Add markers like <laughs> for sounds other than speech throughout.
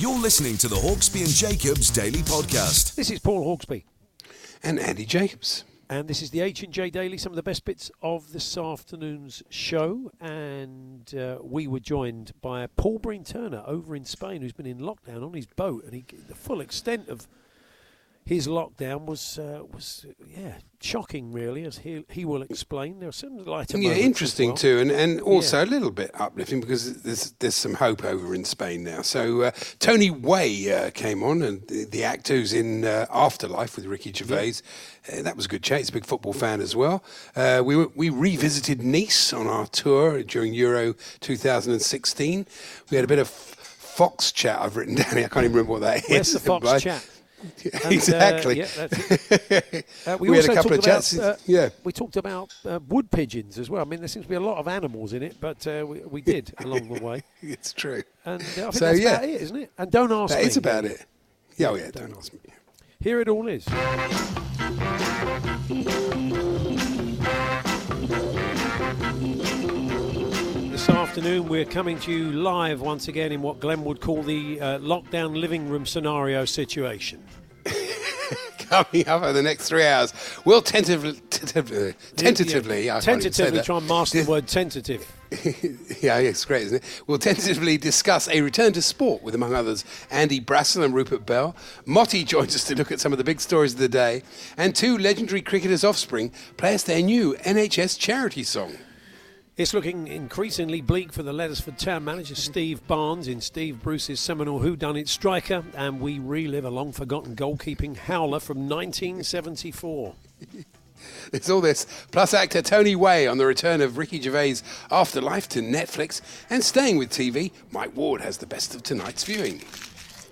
You're listening to the Hawksbee and Jacobs Daily Podcast. This is Paul Hawksbee, and Andy Jacobs. and this is the H and J Daily. Some of the best bits of this afternoon's show, and uh, we were joined by Paul Breen Turner over in Spain, who's been in lockdown on his boat, and he, the full extent of his lockdown was was uh, was yeah shocking, really, as he he will explain. There are some lighter Yeah, interesting well. too, and, and also a little bit uplifting because there's there's some hope over in Spain now. So uh, Tony Way uh, came on, and the, the actor who's in uh, Afterlife with Ricky Gervais. Uh, that was a good chat. He's a big football fan as well. Uh, we were, we revisited Nice on our tour during Euro 2016. We had a bit of fox chat. I've written <laughs> down here. I can't even remember what that is. Where's the fox <laughs> chat? And, uh, exactly. yeah, that's it. <laughs> Uh, we, We had a couple talked of chats, About, uh, yeah. we talked about uh, wood pigeons as well. I mean, there seems to be a lot of animals in it, but uh, we, we did <laughs> along the way. it's true. And uh, I think So, that's yeah. about it, isn't it? And don't ask That me. is about it. Yeah, oh yeah, don't ask me. Here it all is. Afternoon, we're coming to you live once again in what Glenn would call the uh, lockdown living room scenario situation. <laughs> coming up over the next three hours. We'll tentatively, tentatively, tentatively, Yeah, I can't even say tentatively try and master the word tentative. <laughs> yeah, it's great, isn't it? We'll tentatively discuss a return to sport with, among others, Andy Brassell and Rupert Bell. Motty <laughs> joins us to look at some of the big stories of the day, and two legendary cricketers' offspring play us their new NHS charity song. It's looking increasingly bleak for the Lettersford town manager Steve Barnes in Steve Bruce's seminal Who Done It striker, and we relive a long forgotten goalkeeping howler from 1974. <laughs> It's all this, plus actor Tony Way on the return of Ricky Gervais' Afterlife to Netflix, and staying with TV, Mike Ward has the best of tonight's viewing.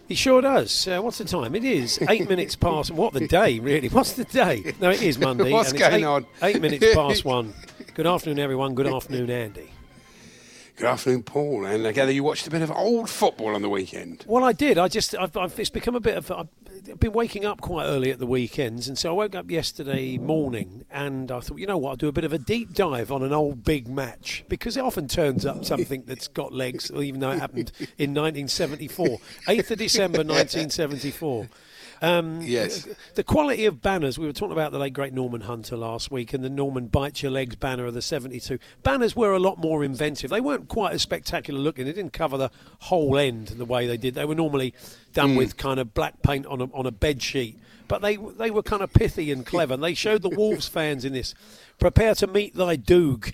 He sure does. Uh, what's the time? It is eight <laughs> minutes past. What the day, really? What's the day? No, it is Monday. <laughs> What's going eight, on? Eight minutes past one. Good afternoon, everyone. Good afternoon, Andy. Good afternoon, Paul, and uh, I gather you watched a bit of old football on the weekend. Well, I did. I just, I've, I've, it's become a bit of. I've been waking up quite early at the weekends, and so I woke up yesterday morning, and I thought, you know what, I'll do a bit of a deep dive on an old big match because it often turns up something that's got legs, even though it happened in 1974, 8th of December 1974. Um, Yes. The quality of banners, we were talking about the late great Norman Hunter last week and the Norman Bite Your Legs banner of the 72. Banners were a lot more inventive. They weren't quite as spectacular looking. They didn't cover the whole end the way they did. They were normally done with kind of black paint on a, on a bed sheet. But they, they were kind of pithy and clever. And they showed the Wolves fans in this. Prepare to meet thy Doog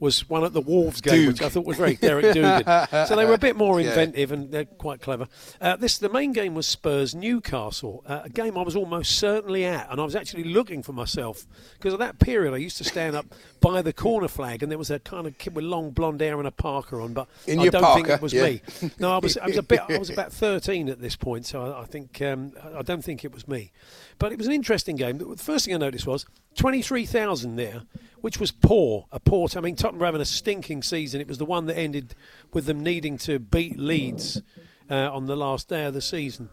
was one at the Wolves game, which I thought was very Derek Dougan. <laughs> so they were a bit more Yeah. inventive and they're quite clever. Uh, this the main game was Spurs Newcastle, uh, a game I was almost certainly at, and I was actually looking for myself because at that period I used to stand up by the corner flag, and there was a kind of kid with long blonde hair and a Parker on, but In I your don't think Parker, it was yeah. me. No, I was I was a bit I was <laughs> about thirteen at this point, so I, I think um, I don't think it was me. But it was an interesting game. The first thing I noticed was 23,000 there, which was poor. A poor. I mean, Tottenham were having a stinking season. It was the one that ended with them needing to beat Leeds uh, on the last day of the season.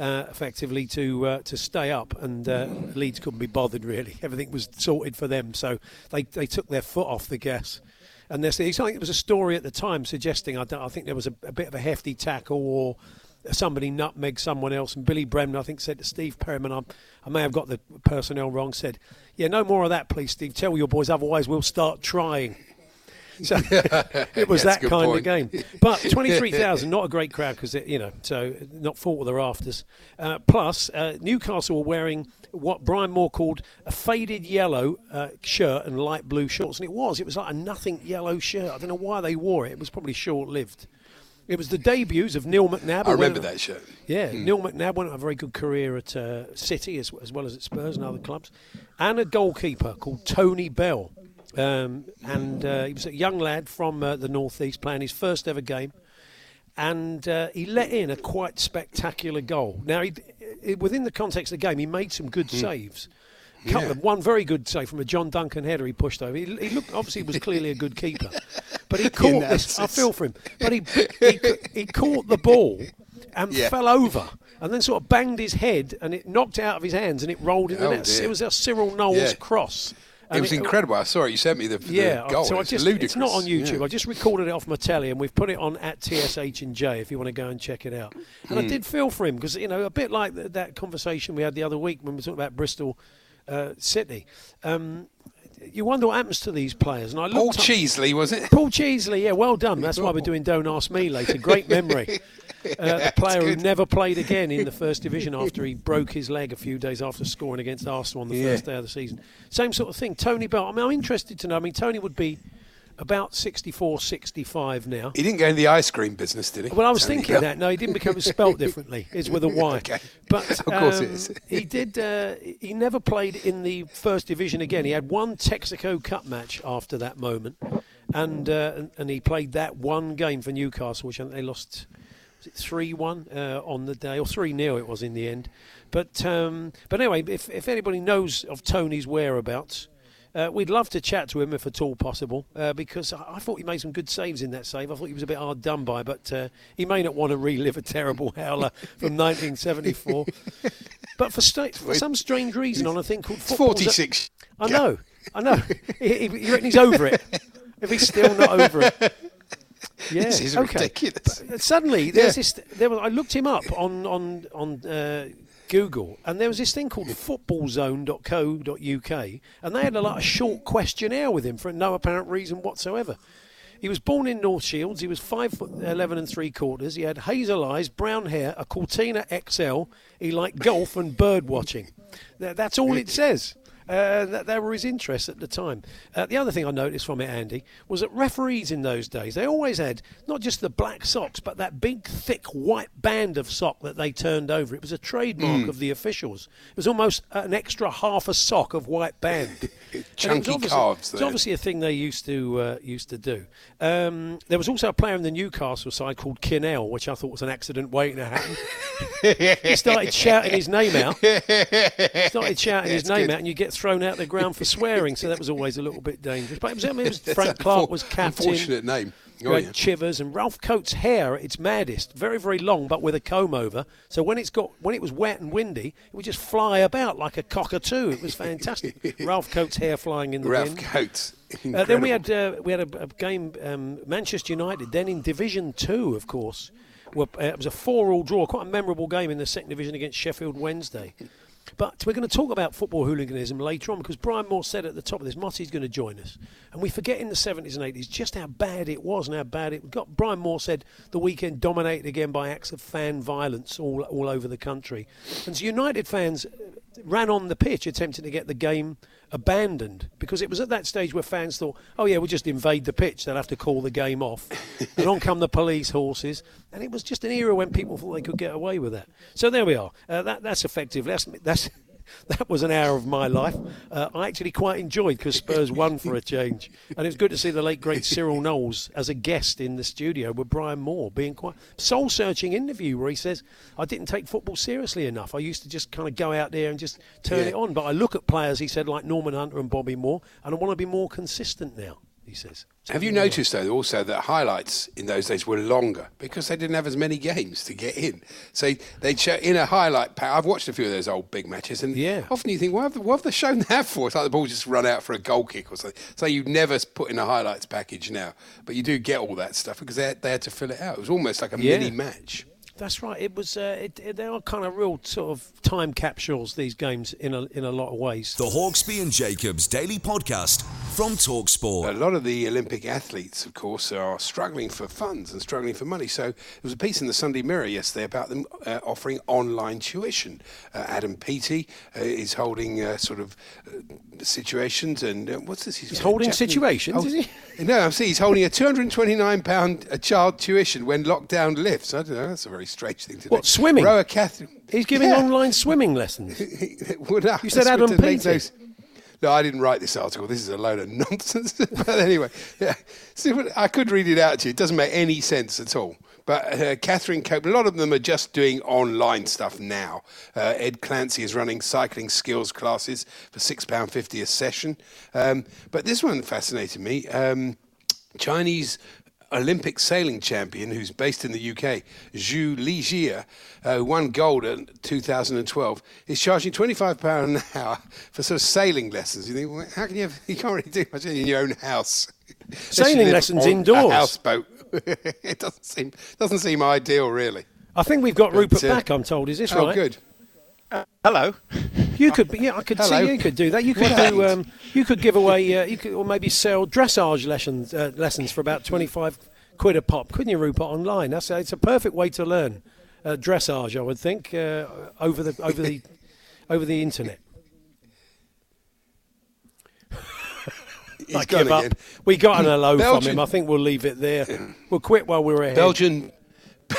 Uh, effectively to uh, to stay up, and uh, Leeds couldn't be bothered really. <laughs> Everything was sorted for them, so they, they took their foot off the gas. And there's, I think there was a story at the time suggesting I, don't, I think there was a, a bit of a hefty tackle or somebody nutmeg someone else. And Billy Bremner, I think, said to Steve Perryman, I, I may have got the personnel wrong, said, Yeah, no more of that, please, Steve. Tell your boys, otherwise we'll start trying. <laughs> So it was <laughs> that that's a good kind point. of game. But <laughs> 23,000, not a great crowd because, you know, so not fault of the rafters. Uh, plus, uh, Newcastle were wearing what Brian Moore called a faded yellow uh, shirt and light blue shorts. And it was. It was like a nothing yellow shirt. I don't know why they wore it. It was probably short lived. It was the debuts of Neil McNab. I remember that shirt. yeah, Neil McNab went on a very good career at uh, City as, as well as at Spurs and other clubs, and a goalkeeper called Tony Bell. Um, and uh, he was a young lad from uh, the northeast playing his first ever game, and uh, he let in a quite spectacular goal. Now, he, within the context of the game, he made some good saves. Couple Yeah. of, one very good save from a John Duncan header he pushed over. He, he looked obviously was clearly a good keeper, but he <laughs> caught this. I feel for him, but he he, he caught the ball and Yeah. fell over and then sort of banged his head and it knocked out of his hands and it rolled in the Oh, net. dear. It was a Cyril Knowles Yeah. cross. It And was incredible. I saw it. You sent me the, the Yeah, goal. so I it's just, ludicrous. it's not on YouTube. Yeah. I just recorded it off my telly, and we've put it on at TSH and J if you want to go and check it out. And I Hmm. did feel for him because you know a bit like th- that conversation we had the other week when we were talking about Bristol uh, City. Um, you wonder what happens to these players. And I Paul Cheesley, was it? Paul Cheesley, yeah, well done. That's why we're doing Don't Ask Me later. Great <laughs> memory. Uh, the player who never played again in the first division after he broke his leg a few days after scoring against Arsenal on the Yeah. first day of the season. Same sort of thing. Tony Bell. I mean, I'm interested to know. I mean, Tony would be about 64, 65 now. He didn't go in the ice cream business, did he? Well, I was Tony thinking that. No, he didn't become it <laughs> spelt differently. It's with a Y. Okay. But <laughs> Of course it um, is. <laughs> he did. Uh, he never played in the first division again. He had one Texaco Cup match after that moment, and uh, and, and he played that one game for Newcastle, which I think they lost. Was it three one uh, on the day, or three 0 It was in the end. But um, but anyway, if if anybody knows of Tony's whereabouts. Uh, we'd love to chat to him if at all possible, uh, because I, I thought he made some good saves in that save. I thought he was a bit hard done by, but uh, he may not want to relive a terrible howler from <laughs> 1974. but for, for some strange reason, on a thing called football, 46. I know, I know. he, he, he's over it? If he's still not over it, yeah, <laughs> This is okay. ridiculous. But suddenly, there's Yeah. this. There was, I looked him up on on on uh, Google, and there was this thing called footballzone.co.uk, and they had a lot of short questionnaire with him for no apparent reason whatsoever. He was born in North Shields. He was five foot eleven and three quarters. He had hazel eyes, brown hair, a Cortina XL. He liked golf and bird watching. That's all it says. Uh, that, that were his interests at the time. Uh, the other thing I noticed from it, Andy, was that referees in those days they always had not just the black socks, but that big, thick white band of sock that they turned over. It was a trademark Mm. of the officials. It was almost an extra half a sock of white band. And it was Chunky calves It's obviously a thing they used to uh, used to do. Um, there was also a player in the Newcastle side called Kinnell, which I thought was an accident waiting to happen. <laughs> he started shouting his name out. He <laughs> started shouting his name out, and you get thrown out the ground for swearing. So that was always a little bit dangerous. But it was, I mean, it was <laughs> Frank Clark was captain. Unfortunate name. Oh, had yeah. Chivers and Ralph Coates' hair at its maddest, very very long, but with a comb over. So when it's got when it was wet and windy, it would just fly about like a cockatoo. It was fantastic. <laughs> Ralph Coates' hair flying in the Ralph wind. Coates. Uh, then we had uh, we had a, a game um, Manchester United. Then in Division Two, of course, were, uh, it was a four-all draw, quite a memorable game in the second division against Sheffield Wednesday. But we're going to talk about football hooliganism later on because Brian Moore said at the top of this, Motty's going to join us. And we forget in the 70s and 80s just how bad it was and how bad it got. Brian Moore said the weekend dominated again by acts of fan violence all, all over the country. And so United fans ran on the pitch attempting to get the game abandoned because it was at that stage where fans thought, oh, yeah, we'll just invade the pitch. They'll have to call the game off. <laughs> and on come the police horses. And it was just an era when people thought they could get away with that. So there we are. Uh, that, that's effective. That's, that's, that was an hour of my life. Uh, I actually quite enjoyed because Spurs won for a change. And it was good to see the late, great Cyril Knowles as a guest in the studio with Brian Moore being quite soul searching interview where he says, I didn't take football seriously enough. I used to just kind of go out there and just turn Yeah. it on. But I look at players, he said, like Norman Hunter and Bobby Moore, and I want to be more consistent now, he says. Have you noticed though also that highlights in those days were longer because they didn't have as many games to get in. So they'd show in a highlight pack. I've watched a few of those old big matches, and Yeah. often you think, what have, what have they shown that for? It's like the ball just run out for a goal kick or something. So you never put in a highlights package now, but you do get all that stuff because they had, they had to fill it out. It was almost like a Yeah. mini match. That's right. It was. Uh, it, it, they are kind of real sort of time capsules. These games, in a in a lot of ways. The Hawksbee and Jacobs Daily Podcast from Talksport. A lot of the Olympic athletes, of course, are struggling for funds and struggling for money. So there was a piece in the Sunday Mirror yesterday about them uh, offering online tuition. Uh, Adam Peaty uh, is holding uh, sort of uh, situations, and uh, what's this? He's holding situations, is he? No, I see. he's holding a 229 pound a child tuition when lockdown lifts. I don't know. That's a very strange thing to do. What, swimming? Rower Catherine. He's giving Yeah. online swimming <laughs> lessons. Well, no, You said Adam what makes Peaty. those- No, I didn't write this article. This is a load of <laughs> nonsense. <laughs> but anyway, yeah. See, I could read it out to you. It doesn't make any sense at all. But uh, Catherine Cope, a lot of them are just doing online stuff now. Uh, Ed Clancy is running cycling skills classes for £6.50 a session. Um, but this one fascinated me. Um, Chinese Olympic sailing champion who's based in the UK, Xu Lijia, uh, who won gold in 2012, is charging £25 an hour for sort of sailing lessons. You think, well, how can you have, you can't really do much in your own house. <laughs> Sailing lessons on indoors. A houseboat. <laughs> it doesn't seem, doesn't seem ideal, really. I think we've got But, Rupert uh, back. I'm told. Is this Oh, right? good. Hello. You could, be, yeah, I could Hello. see you could do that. You could What do, um, you could give away, uh, you could, or maybe sell dressage lessons, uh, lessons for about twenty-five quid a pop, couldn't you, Rupert? Online, that's it's a perfect way to learn uh, dressage, I would think, uh, over the over the <laughs> over the internet. He's I give up. again. We got an hello from him. I think we'll leave it there. We'll quit while we're ahead. Belgian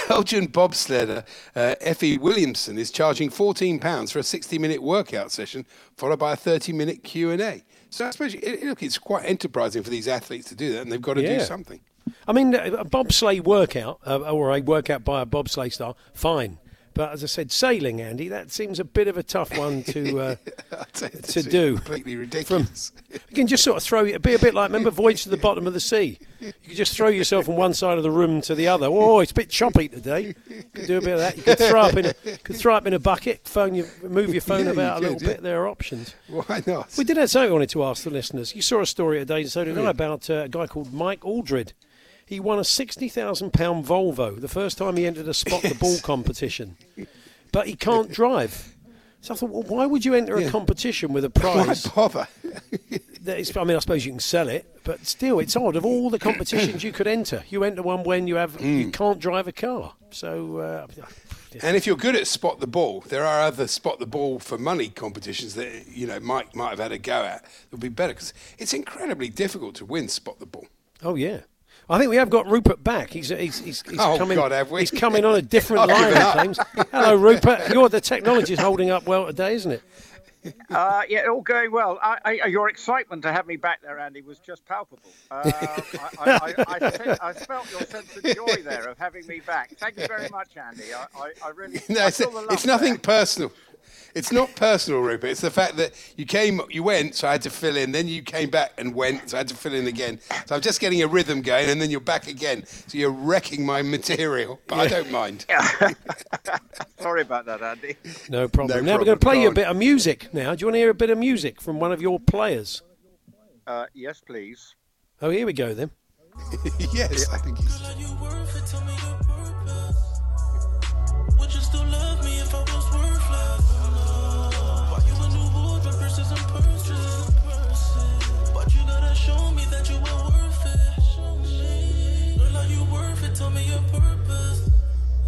Belgian bobsledder uh, Effie Williamson is charging fourteen pounds for a sixty-minute workout session, followed by a thirty-minute Q and A. So I suppose look, it's quite enterprising for these athletes to do that, and they've got to Yeah. do something. I mean, a bobsleigh workout uh, or a workout by a bobsleigh star, fine. But as I said, sailing, Andy, that seems a bit of a tough one <laughs> to uh, I'd say it's to do. completely ridiculous. You can just sort of throw it, be a bit like remember Voyage to the Bottom of the Sea. You can just throw yourself from one side of the room to the other. Oh, it's a bit choppy today. You could do a bit of that. You could throw up in a, could throw up in a bucket, phone your, move your phone <laughs> Yeah, you about a little could, yeah. bit. There are options. Why not? We did have something I wanted to ask the listeners. You saw a story today, and so did I, about uh, a guy called Mike Aldred. He won a sixty thousand pound Volvo the first time he entered a spot the ball competition, but he can't drive. So I thought, well, why would you enter a competition with a prize? Why bother? <laughs> I mean, I suppose you can sell it, but still, it's odd. Of all the competitions you could enter, you enter one when you have Mm. you can't drive a car. So, uh, And if you're good at spot the ball, there are other spot the ball for money competitions that you know Mike might have had a go at. It would be better because it's incredibly difficult to win spot the ball. oh yeah. I think we have got Rupert back. He's he's, he's, he's Oh, coming. God, have we? He's coming on a <laughs> different line. given It up. claims. Hello, Rupert. You're the technology's holding up well today, isn't it? <laughs> Uh, yeah, all going well. I, I, your excitement to have me back there, Andy, was just palpable. Uh, <laughs> I, I, I, I, I felt your sense of joy there of having me back. Thank you very much, Andy. I, I, I really. No, I it's, the love it's nothing there. personal. It's not personal, Rupert. It's the fact that you came, you went, so I had to fill in. Then you came back and went, so I had to fill in again. So I'm just getting a rhythm going, and then you're back again. So you're wrecking my material, but I don't mind. <laughs> Sorry about that, Andy. No problem. No now we're going to play Go you a bit of music. Now, do you want to hear a bit of music from one of your players? Uh, yes, please. Oh, here we go then. <laughs> yes, I think he's.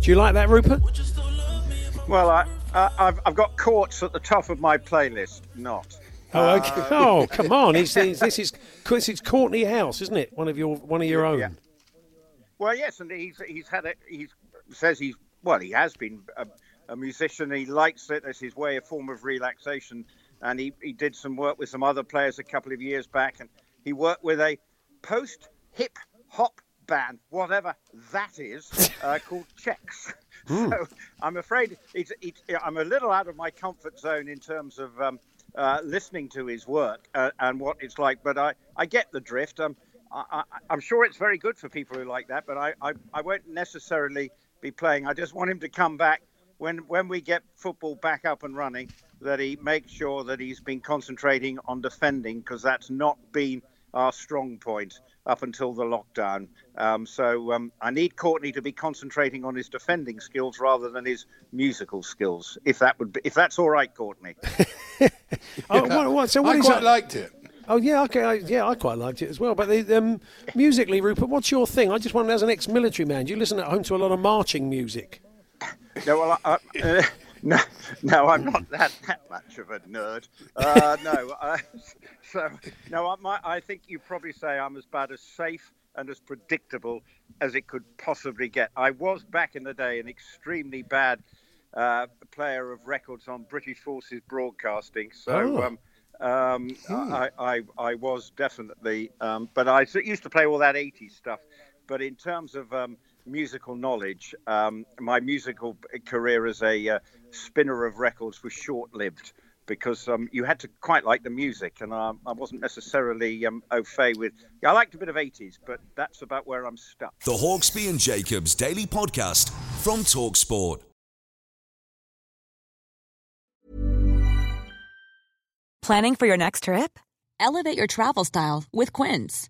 Do you like that, Rupert? Would you still love me if I Well, I, uh, I've, I've got courts at the top of my playlist. Not. Oh, okay. <laughs> oh, come on! It's, it's, this is this is Courtney House, isn't it? One of your one of your own. Yeah. Well, yes, and he's he's had it. He says he's well, he has been a, a musician. He likes it. as his way, a form of relaxation. And he, he did some work with some other players a couple of years back, and he worked with a post hip hop band, whatever that is, <laughs> uh, called Checks. So I'm afraid it's, it's, I'm a little out of my comfort zone in terms of um, uh, listening to his work uh, and what it's like, but I, I get the drift. Um, I, I'm sure it's very good for people who like that, but I, I, I won't necessarily be playing. I just want him to come back when when we get football back up and running. That he makes sure that he's been concentrating on defending because that's not been our strong point up until the lockdown. Um, so um, I need Courtney to be concentrating on his defending skills rather than his musical skills. If that would be, if that's all right, Courtney. <laughs> Oh, what, what, so what I is quite that? liked it. Oh yeah, okay, I, yeah, I quite liked it as well. But the, um, musically, Rupert, what's your thing? I just wonder, as an ex-military man, do you listen at home to a lot of marching music? No, well, I, uh, <laughs> no, no, I'm not that, that much of a nerd. Uh, no, <laughs> uh, so no, I, my, I think you probably say I'm as bad as safe and as predictable as it could possibly get. I was back in the day an extremely bad uh, player of records on British Forces Broadcasting. So. Oh. Um, um, I, I, I was definitely, um, but I used to play all that 80s stuff. But in terms of um, musical knowledge, um, my musical career as a uh, spinner of records was short lived because um, you had to quite like the music, and um, I wasn't necessarily um, au fait with. I liked a bit of 80s, but that's about where I'm stuck. The Hawksbee and Jacobs Daily Podcast from Talksport. Planning for your next trip? Elevate your travel style with Quince.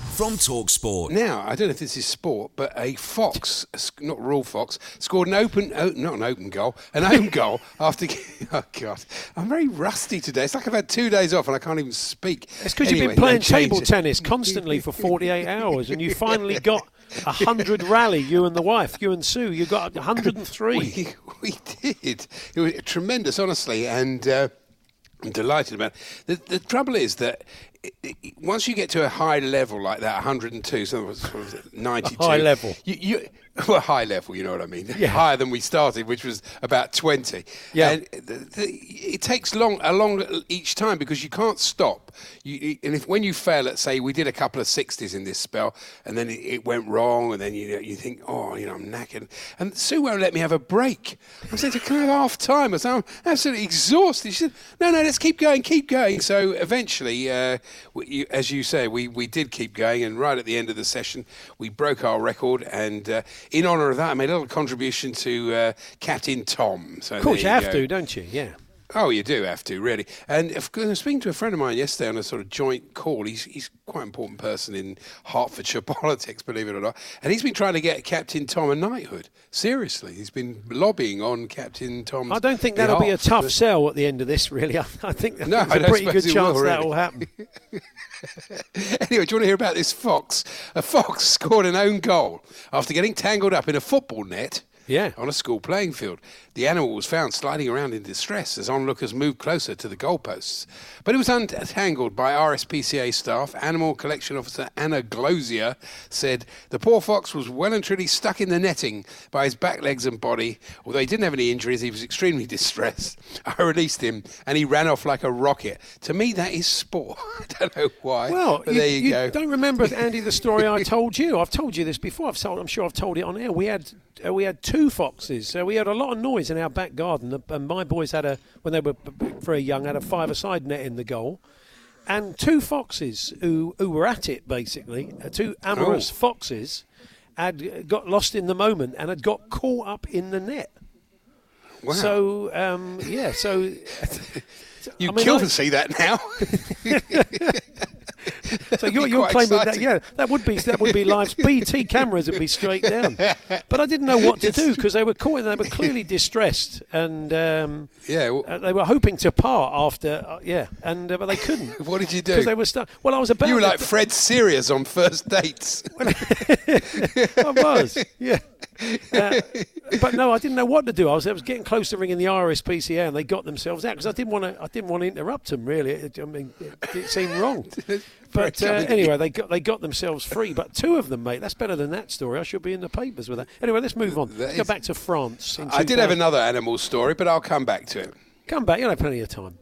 from Talksport. Now, I don't know if this is sport, but a fox, a sc- not raw fox, scored an open, oh, not an open goal, an own <laughs> goal after. <laughs> Oh God, I'm very rusty today. It's like I've had two days off and I can't even speak. It's because Anyway, you've been playing no table it. tennis constantly for 48 <laughs> hours, and you finally got a hundred rally. You and the wife, you and Sue, you got 103. We, we did. It was tremendous, honestly, and uh, I'm delighted about it. The, the trouble is that it, it, once you get to a high level like that, 102, so what was 92. high level. You, you, <laughs> well, high level, you know what I mean? Yeah. Higher than we started, which was about 20. Yeah. And the, the, it takes long, a long each time because you can't stop. You, and if when you fail, let's say we did a couple of 60s in this spell, and then it, it went wrong, and then you you think, oh, you know, I'm knackered. And Sue won't let me have a break. I said, can I have half time? I said, I'm absolutely exhausted. She said, no, no, let's keep going, keep going. So eventually, uh, you, as you say, we, we did keep going, and right at the end of the session, we broke our record. And uh, in honour of that, I made a little contribution to uh, Captain Tom. So Of course, you there have go. to, don't you? Yeah. Oh, you do have to, really. And if, I was speaking to a friend of mine yesterday on a sort of joint call. He's, he's quite an important person in Hertfordshire <laughs> politics, believe it or not. And he's been trying to get Captain Tom a knighthood. Seriously, he's been lobbying on Captain Tom. I don't think that'll be a tough sell at the end of this, really. I, <laughs> I think there's No, a pretty good chance will, that really. will happen. <laughs> anyway, do you want to hear about this fox? A fox scored an own goal after getting tangled up in a football net. Yeah. on a school playing field. The animal was found sliding around in distress as onlookers moved closer to the goalposts. But it was untangled by RSPCA staff. Animal Collection Officer Anna Glosier said the poor fox was well and truly stuck in the netting by his back legs and body. Although he didn't have any injuries, he was extremely <laughs> distressed. I released him and he ran off like a rocket. To me, that is sport. <laughs> I don't know why. Well, but there you, go. Don't remember, Andy, the story I <laughs> told you. I've told you this before. I've told, I'm sure I've told it on air. We had uh, we had two foxes. So we had a lot of noise in our back garden. And my boys had a when they were very young had a five-a-side net in the goal, and two foxes who who were at it basically. uh, Two amorous Oh. foxes had got lost in the moment and had got caught up in the net. Wow. So um, yeah, so <laughs> you I mean, kill I- to see that now. <laughs> So you're, you're claiming that, yeah, that would be that would be live. BT <laughs> cameras would be straight down. But I didn't know what to do because they were caught. They were clearly distressed, and um, Yeah, well- uh, they were hoping to part after. Uh, yeah, and uh, but they couldn't. <laughs> What did you do? Because they were stuck. Well, I was about. you were like Fred Sirieix on first dates. I was, yeah. Uh, but no, I didn't know what to do. I was, I was getting close to ringing the RSPCA, and they got themselves out because I didn't want to. I didn't want to interrupt them. Really, it, I mean, it, it seemed wrong. <laughs> But uh, anyway, they got they got themselves free. But two of them, mate, that's better than that story. I should be in the papers with that. Anyway, let's move on. Let's go back to France. I did have another animal story, but I'll come back to it. Come back, you'll have plenty of time.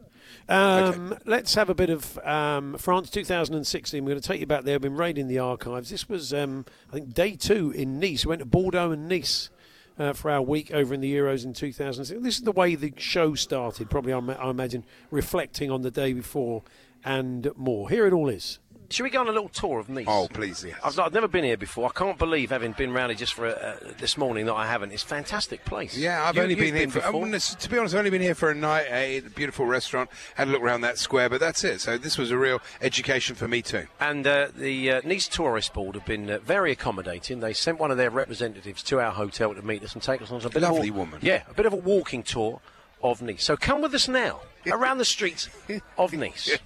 Um, Let's have a bit of um, France 2016. We're going to take you back there. I've been raiding the archives. This was, um, I think, day two in Nice. We went to Bordeaux and Nice uh, for our week over in the Euros in 2006. This is the way the show started, probably, I I imagine, reflecting on the day before and more. Here it all is. Should we go on a little tour of Nice? Oh, please, yes. I've, I've never been here before. I can't believe, having been round here just for uh, this morning, that I haven't. It's a fantastic place. Yeah, I've You- only you've been here for. I to be honest, I've only been here for a night. A beautiful restaurant. Had a look around that square, but that's it. So this was a real education for me too. And uh, the uh, Nice Tourist Board have been uh, very accommodating. They sent one of their representatives to our hotel to meet us and take us on a bit Lovely of a, woman. Yeah, a bit of a walking tour of Nice. So come with us now <laughs> around the streets of Nice.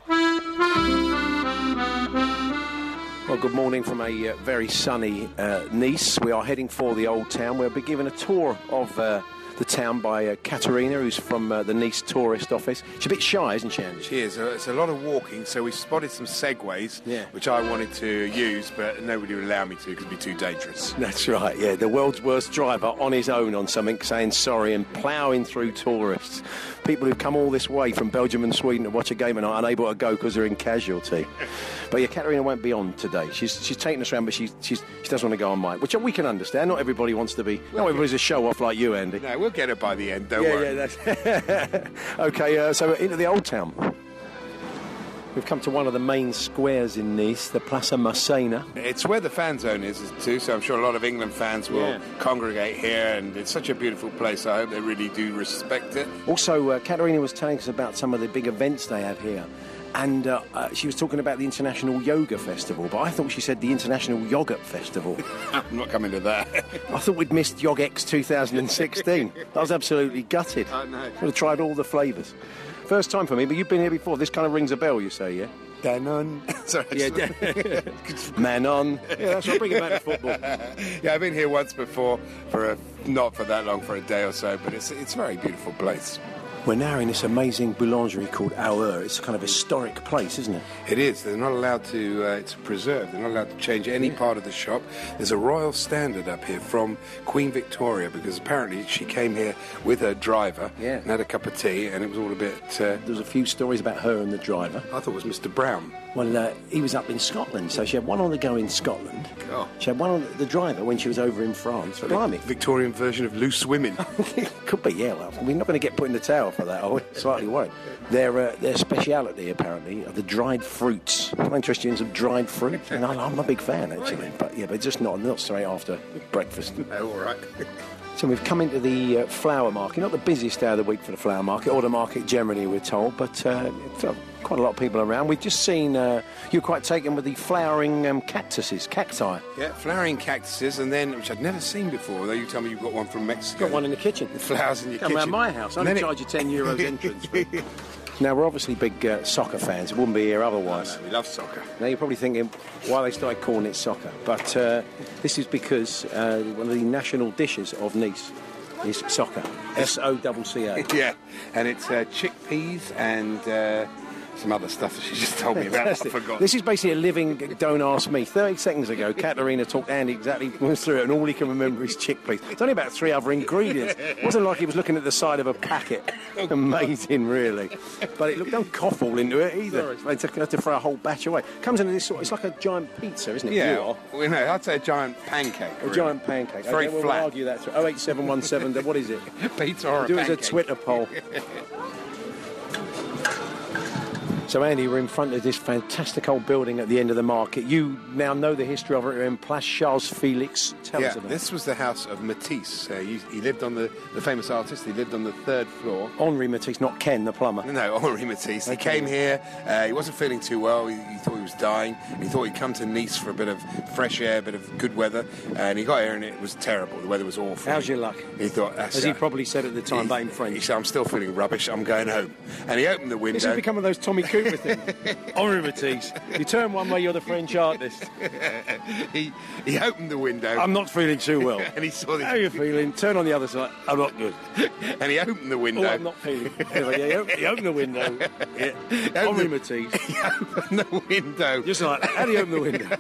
Well, good morning from a uh, very sunny uh, Nice. We are heading for the old town. We'll be given a tour of uh, the town by uh, Katerina, who's from uh, the Nice Tourist Office. She's a bit shy, isn't she? She is. Uh, It's a lot of walking, so we spotted some segways, Yeah. which I wanted to use, but nobody would allow me to because it'd be too dangerous. That's right, yeah. The world's worst driver on his own on something, saying sorry and ploughing through tourists. People who've come all this way from Belgium and Sweden to watch a game and are unable to go because they're in casualty. <laughs> but yeah, Katerina won't be on today. She's she's taking us around, but she's, she's, she doesn't want to go on mic, which we can understand. Not everybody wants to be. Not everybody's a show off like you, Andy. No, we'll get it by the end. Don't yeah, worry. yeah, that's <laughs> okay. Uh, so into the old town. We've come to one of the main squares in Nice, the Plaza Massena. It's where the fan zone is too, so I'm sure a lot of England fans will Yeah. congregate here, and it's such a beautiful place. I hope they really do respect it. Also, uh, Katerina was telling us about some of the big events they have here. And uh, uh, she was talking about the International Yoga Festival, but I thought she said the International Yogurt Festival. <laughs> I'm not coming to that. I thought we'd missed YogX 2016. I <laughs> was absolutely gutted. I know. Would have tried all the flavours. First time for me, but you've been here before. This kind of rings a bell, you say, yeah? Danone. <laughs> Sorry. Yeah, Manon. Yeah, that's right. Bring it back to football. yeah, I've been here once before for a not for that long, for a day or so, but it's it's a very beautiful place. We're now in this amazing boulangerie called Auer. It's a kind of historic place, isn't it? It is. They're not allowed to. Uh, it's preserved. They're not allowed to change any part of the shop. There's a royal standard up here from Queen Victoria because apparently she came here with her driver Yeah. and had a cup of tea, and it was all a bit. Uh, There was a few stories about her and the driver. I thought it was Mr. Brown. Well, uh, he was up in Scotland, so she had one on the go in Scotland. Oh. She had one on the driver when she was over in France. Blimey. Victorian version of loose women. <laughs> Could be, yeah. Well, we're not going to get put in the tower for that, are <laughs> we? Slightly worried. Their, uh, their speciality, apparently, are the dried fruits. I'm interested in some dried fruit. And I- I'm a big fan, actually. But yeah, but just not, not straight after breakfast. oh, <laughs> all right. <laughs> So we've come into the uh, flower market, not the busiest day of the week for the flower market, or the market generally, we're told, but uh, quite a lot of people around. We've just seen uh, you're quite taken with the flowering um, cactuses, cacti. Yeah, flowering cactuses, and then which I'd never seen before. Although you tell me you've got one from Mexico. Got one in the kitchen. The <laughs> flowers in your kitchen. Come kitchen. round my house. I only then it- charge you 10 euros <laughs> entrance fee. Now, we're obviously big uh, soccer fans. It wouldn't be here otherwise. No, no, we love soccer. Now, you're probably thinking why they started calling it soccer. But uh, this is because uh, one of the national dishes of Nice is soccer. S O C C O. <laughs> yeah. And it's uh, chickpeas and uh, some other stuff that she just told me about. I forgot. This is basically a living Don't Ask Me. 30 seconds ago, Katerina talked Andy exactly through it, and all he can remember is chickpeas. It's only about three other ingredients. It wasn't like he was looking at the side of a packet. Oh, Amazing, really. But it looked, don't cough all into it either. Sorry. They took to throw a whole batch away. Comes in this sort, it's like a giant pizza, isn't it? Yeah. You. Well, no, I'd say a giant pancake. A really. giant pancake. It's very okay, flat. We'll argue that. 08717, what is it? <laughs> Pizza or Do a pancake. Do it as a Twitter poll. <laughs> So, Andy, we're in front of this fantastic old building at the end of the market. You now know the history of it in Place Charles Felix. Tell yeah, us about this was the house of Matisse. Uh, he, he, lived on the, the famous artist, he lived on the third floor. Henri Matisse, not Ken, the plumber. No, <laughs> Henri Matisse. Okay. He came here, uh, he wasn't feeling too well, he, he thought he was dying. He thought he'd come to Nice for a bit of fresh air, a bit of good weather, and he got here and it was terrible. The weather was awful. How's your luck? He thought, as he probably said at the time, but in French. He said, I'm still feeling rubbish, I'm going home. And he opened the window. This has become one of those Tommy Cooper thing. Henri Matisse. You turn one way, you're the French artist. he, he opened the window. I'm not feeling too well. <laughs> and he saw the... How are you feeling? Turn on the other side. I'm not good. <laughs> and he opened the window. Oh, I'm not feeling. Anyway, yeah, he, opened the window. <laughs> Yeah. Henri the... Matisse. He opened the window. Just like that. How do you open the window?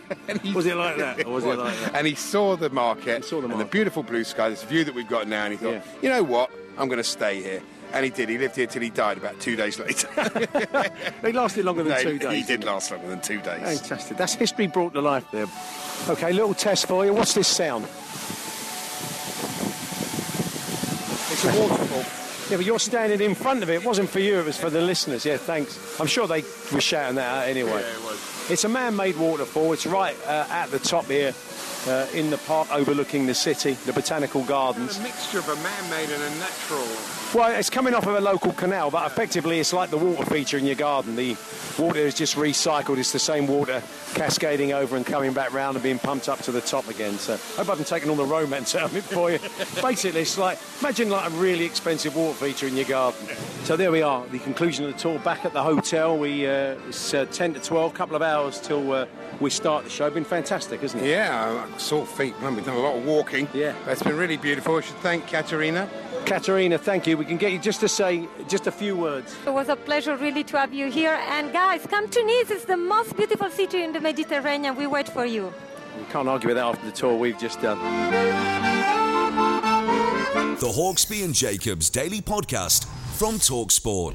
Was it like that? Or was it, it like that? And he saw the market. He saw the market. And the beautiful blue sky, this view that we've got now, and he thought, yeah. you know what? I'm going to stay here. And he did. He lived here till he died about two days later. <laughs> he lasted longer than no, two days. He did last longer than two days. Fantastic. That's history brought to life there. Okay, little test for you. What's this sound? It's a waterfall. Yeah, but you're standing in front of it. It wasn't for you, it was for the listeners. Yeah, thanks. I'm sure they were shouting that out anyway. Yeah, it was. It's a man made waterfall. It's right uh, at the top here uh, in the park overlooking the city, the botanical gardens. A mixture of a man-made and a natural. Well, it's coming off of a local canal, but effectively it's like the water feature in your garden. The water is just recycled. It's the same water cascading over and coming back round and being pumped up to the top again. So I hope I haven't taken all the romance out of it for you. <laughs> Basically, it's like imagine like a really expensive water feature in your garden. So there we are, the conclusion of the tour. Back at the hotel, we uh, it's uh, 10 to 12, couple of hours till uh, we start the show. Been fantastic, isn't it? Yeah, sore feet, man. We've done a lot of walking. Yeah. But it's been really beautiful. I should thank Katerina. Katerina, thank you. We can get you just to say just a few words. It was a pleasure really to have you here. And guys, come to Nice. It's the most beautiful city in the Mediterranean. We wait for you. You can't argue with that after the tour we've just done. The Hawksbee and Jacobs Daily Podcast from Talksport.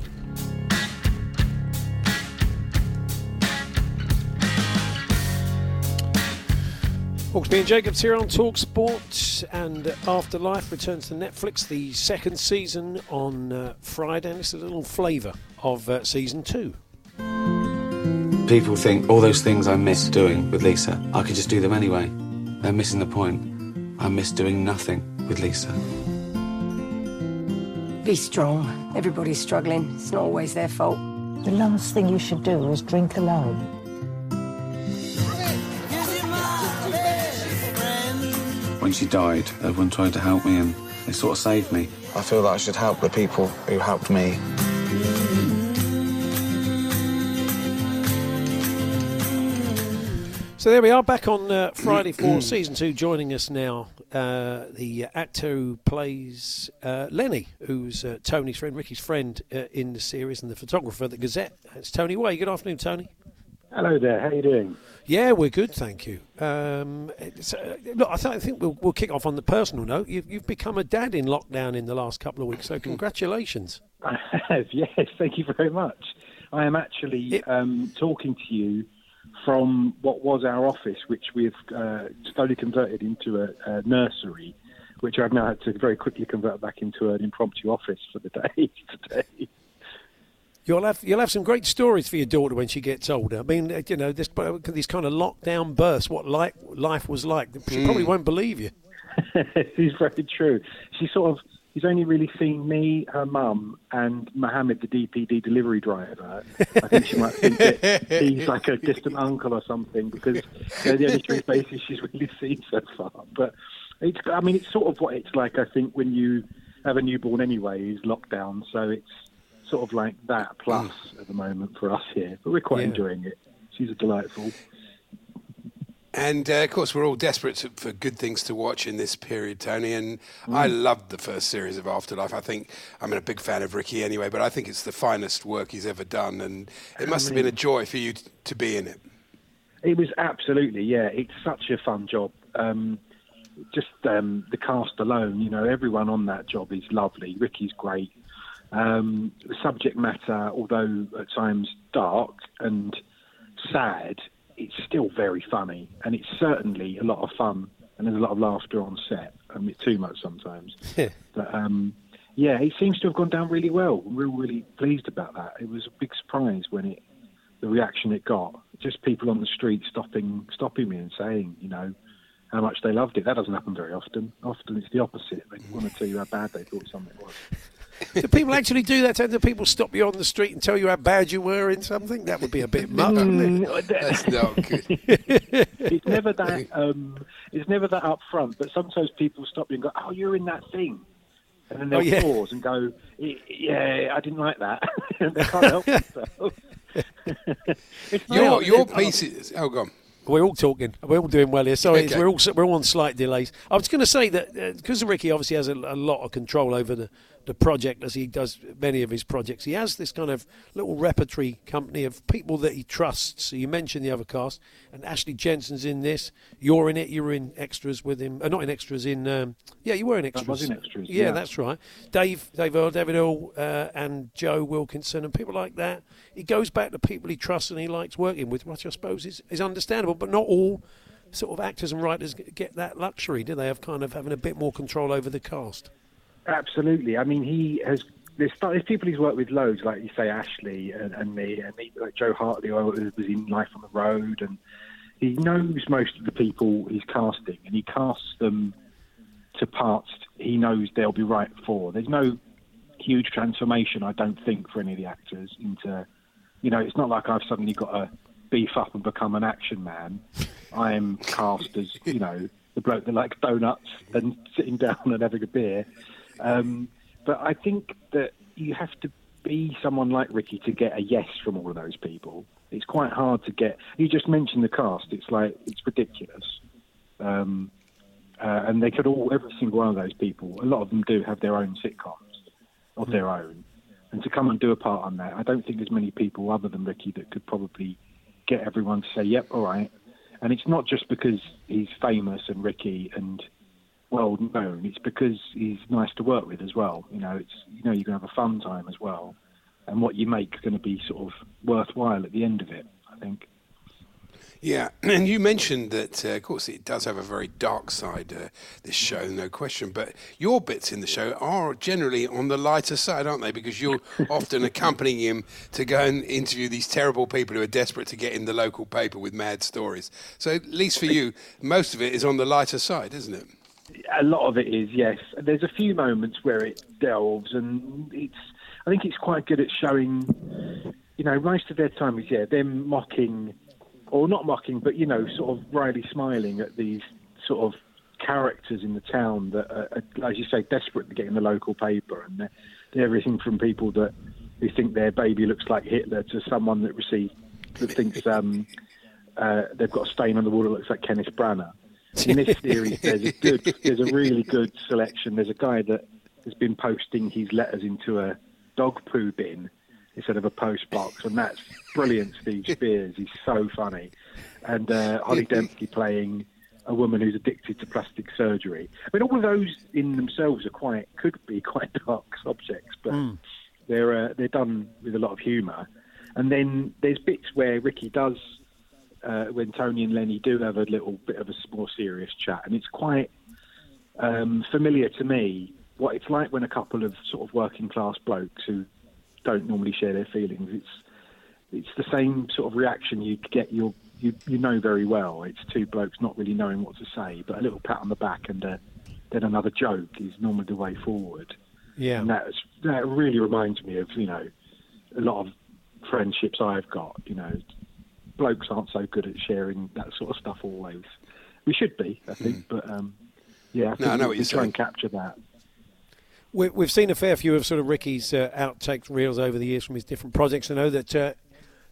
Hawksbee and Jacobs here on Talk Sport and Afterlife returns to Netflix, the second season on uh, Friday, and it's a little flavour of uh, season two. People think all those things I miss doing with Lisa, I could just do them anyway. They're missing the point. I miss doing nothing with Lisa. Be strong. Everybody's struggling, it's not always their fault. The last thing you should do is drink alone. when she died, everyone tried to help me and they sort of saved me. I feel that I should help the people who helped me. So there we are, back on uh, Friday for <clears throat> season two. Joining us now, uh, the actor who plays uh, Lenny, who's uh, Tony's friend, Ricky's friend uh, in the series, and the photographer, the Gazette. It's Tony Way. Good afternoon, Tony. Hello there. How are you doing? Yeah, we're good, thank you. Um, uh, look, I, th- I think we'll, we'll, kick off on the personal note. You've, you've, become a dad in lockdown in the last couple of weeks, so congratulations. I <laughs> have, yes, thank you very much. I am actually it... um, talking to you from what was our office, which we've uh, slowly converted into a, a nursery which I've now had to very quickly convert back into an impromptu office for the day <laughs> today you'll have you'll have some great stories for your daughter when she gets older. I mean, you know, this these kind of lockdown bursts, what life life was like. She mm. probably won't believe you. <laughs> it's very true. She sort of she's only really seen me, her mum, and Mohammed, the DPD delivery driver. I think she might think that he's like a distant uncle or something because they're the only three faces she's really seen so far. But it's I mean it's sort of what it's like I think when you have a newborn anyway who's locked down, so it's sort of like that plus mm. at the moment for us here, but we're quite yeah. enjoying it. She's a delightful. And uh, of course, we're all desperate to, for good things to watch in this period, Tony. And mm. I loved the first series of Afterlife. I think I'm a big fan of Ricky anyway, but I think it's the finest work he's ever done, and it must I mean, have been a joy for you t- to be in it. It was absolutely, yeah. It's such a fun job. Um, just um, the cast alone, you know, everyone on that job is lovely. Ricky's great. Um, the subject matter, although at times dark and sad, it's still very funny, and it's certainly a lot of fun. And there's a lot of laughter on set. I mean, too much sometimes. <laughs> but um, yeah, it seems to have gone down really well. We're really pleased about that. It was a big surprise when it, the reaction it got. Just people on the street stopping, stopping me and saying, you know, how much they loved it. That doesn't happen very often. Often it's the opposite. They want to tell you how bad they thought something was. Do people actually do that? Do people stop you on the street and tell you how bad you were in something? That would be a bit much, wouldn't it? <laughs> That's not good. <laughs> it's never that. Um, it's never that up front. But sometimes people stop you and go, "Oh, you're in that thing," and then they'll Oh, yeah. pause and go, "Yeah, I didn't like that." <laughs> they can't help themselves. Your, not- your piece is. Oh, go on. We're all talking. We're all doing well here. Sorry, Okay. we're all we're all on slight delays. I was going to say that because Ricky obviously has a, a lot of control over the, the project, as he does many of his projects. He has this kind of little repertory company of people that he trusts. So you mentioned the other cast, and Ashley Jensen's in this. You're in it. You were in extras with him. Uh, not in extras. In um, yeah, you were in extras. I was in extras, Yeah, yeah. that's right. Dave, Dave Earl, David Earl, uh, and Joe Wilkinson, and people like that. He goes back to people he trusts and he likes working with, which I suppose is, is understandable. But not all sort of actors and writers get that luxury, do they? Of kind of having a bit more control over the cast. Absolutely. I mean, he has. There's, there's people he's worked with loads, like you say, Ashley and, and me, and like Jo Hartley who was in Life on the Road, and he knows most of the people he's casting, and he casts them to parts he knows they'll be right for. There's no huge transformation, I don't think, for any of the actors into. You know, it's not like I've suddenly got to beef up and become an action man. I am cast as, you know, the bloke that likes donuts and sitting <laughs> down and having a beer. Um, but I think that you have to be someone like Ricky to get a yes from all of those people. It's quite hard to get. You just mentioned the cast. It's like it's ridiculous, um, uh, and they could all every single one of those people. A lot of them do have their own sitcoms of their own, and to come and do a part on that, I don't think there's many people other than Ricky that could probably get everyone to say, "Yep, all right." And it's not just because he's famous and Ricky and well known. It's because he's nice to work with as well. You know, it's you know you're gonna have a fun time as well, and what you make is going to be sort of worthwhile at the end of it. I think. Yeah, <clears throat> and you mentioned that, uh, of course, it does have a very dark side, uh, this show, no question. But your bits in the show are generally on the lighter side, aren't they? Because you're <laughs> often accompanying him to go and interview these terrible people who are desperate to get in the local paper with mad stories. So, at least for you, most of it is on the lighter side, isn't it? A lot of it is yes. There's a few moments where it delves, and it's. I think it's quite good at showing. You know, most of their time is yeah them mocking, or not mocking, but you know, sort of wryly smiling at these sort of characters in the town that are, as you say, desperate to get in the local paper, and they're, they're everything from people that who think their baby looks like Hitler to someone that receives that thinks um, uh, they've got a stain on the wall that looks like Kenneth Branagh. In this series, there's a good, there's a really good selection. There's a guy that has been posting his letters into a dog poo bin instead of a post box, and that's brilliant. Steve Speirs, he's so funny, and uh, Holli Dempsey playing a woman who's addicted to plastic surgery. I mean, all of those in themselves are quite could be <laughs> quite dark subjects, but they're uh, they're done with a lot of humour. And then there's bits where Ricky does, uh, when Tony and Lenny do have a little bit of a more serious chat, and it's quite um, familiar to me what it's like when a couple of sort of working class blokes who don't normally share their feelings. It's it's the same sort of reaction you get. Your you you know very well. It's two blokes not really knowing what to say, but a little pat on the back and uh, then another joke is normally the way forward. Yeah. And that's, that really reminds me of, you know, a lot of friendships I've got. You know, blokes aren't so good at sharing that sort of stuff always. We should be, I think, but um, yeah, I think. No, I know we, what you're try saying. and capture that. We, we've seen a fair few of sort of Ricky's uh, outtakes reels over the years from his different projects. I know that uh,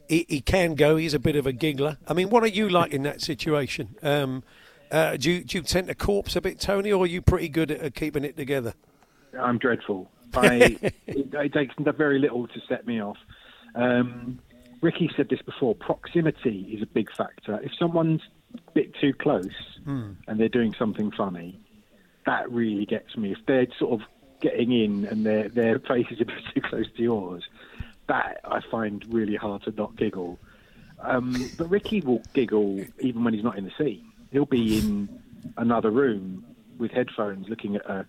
he, he can go. He's a bit of a giggler. I mean, what are you like in that situation? Um, uh, do you do you tend to corpse a bit, Tony, or are you pretty good at, at keeping it together? I'm dreadful. <laughs> I, it, it takes very little to set me off. Um, Ricky said this before. Proximity is a big factor. If someone's a bit too close Hmm. and they're doing something funny, that really gets me. If they're sort of getting in and their their face is a <laughs> bit too close to yours, that I find really hard to not giggle. Um, but Ricky will giggle even when he's not in the scene. He'll be in another room with headphones looking at a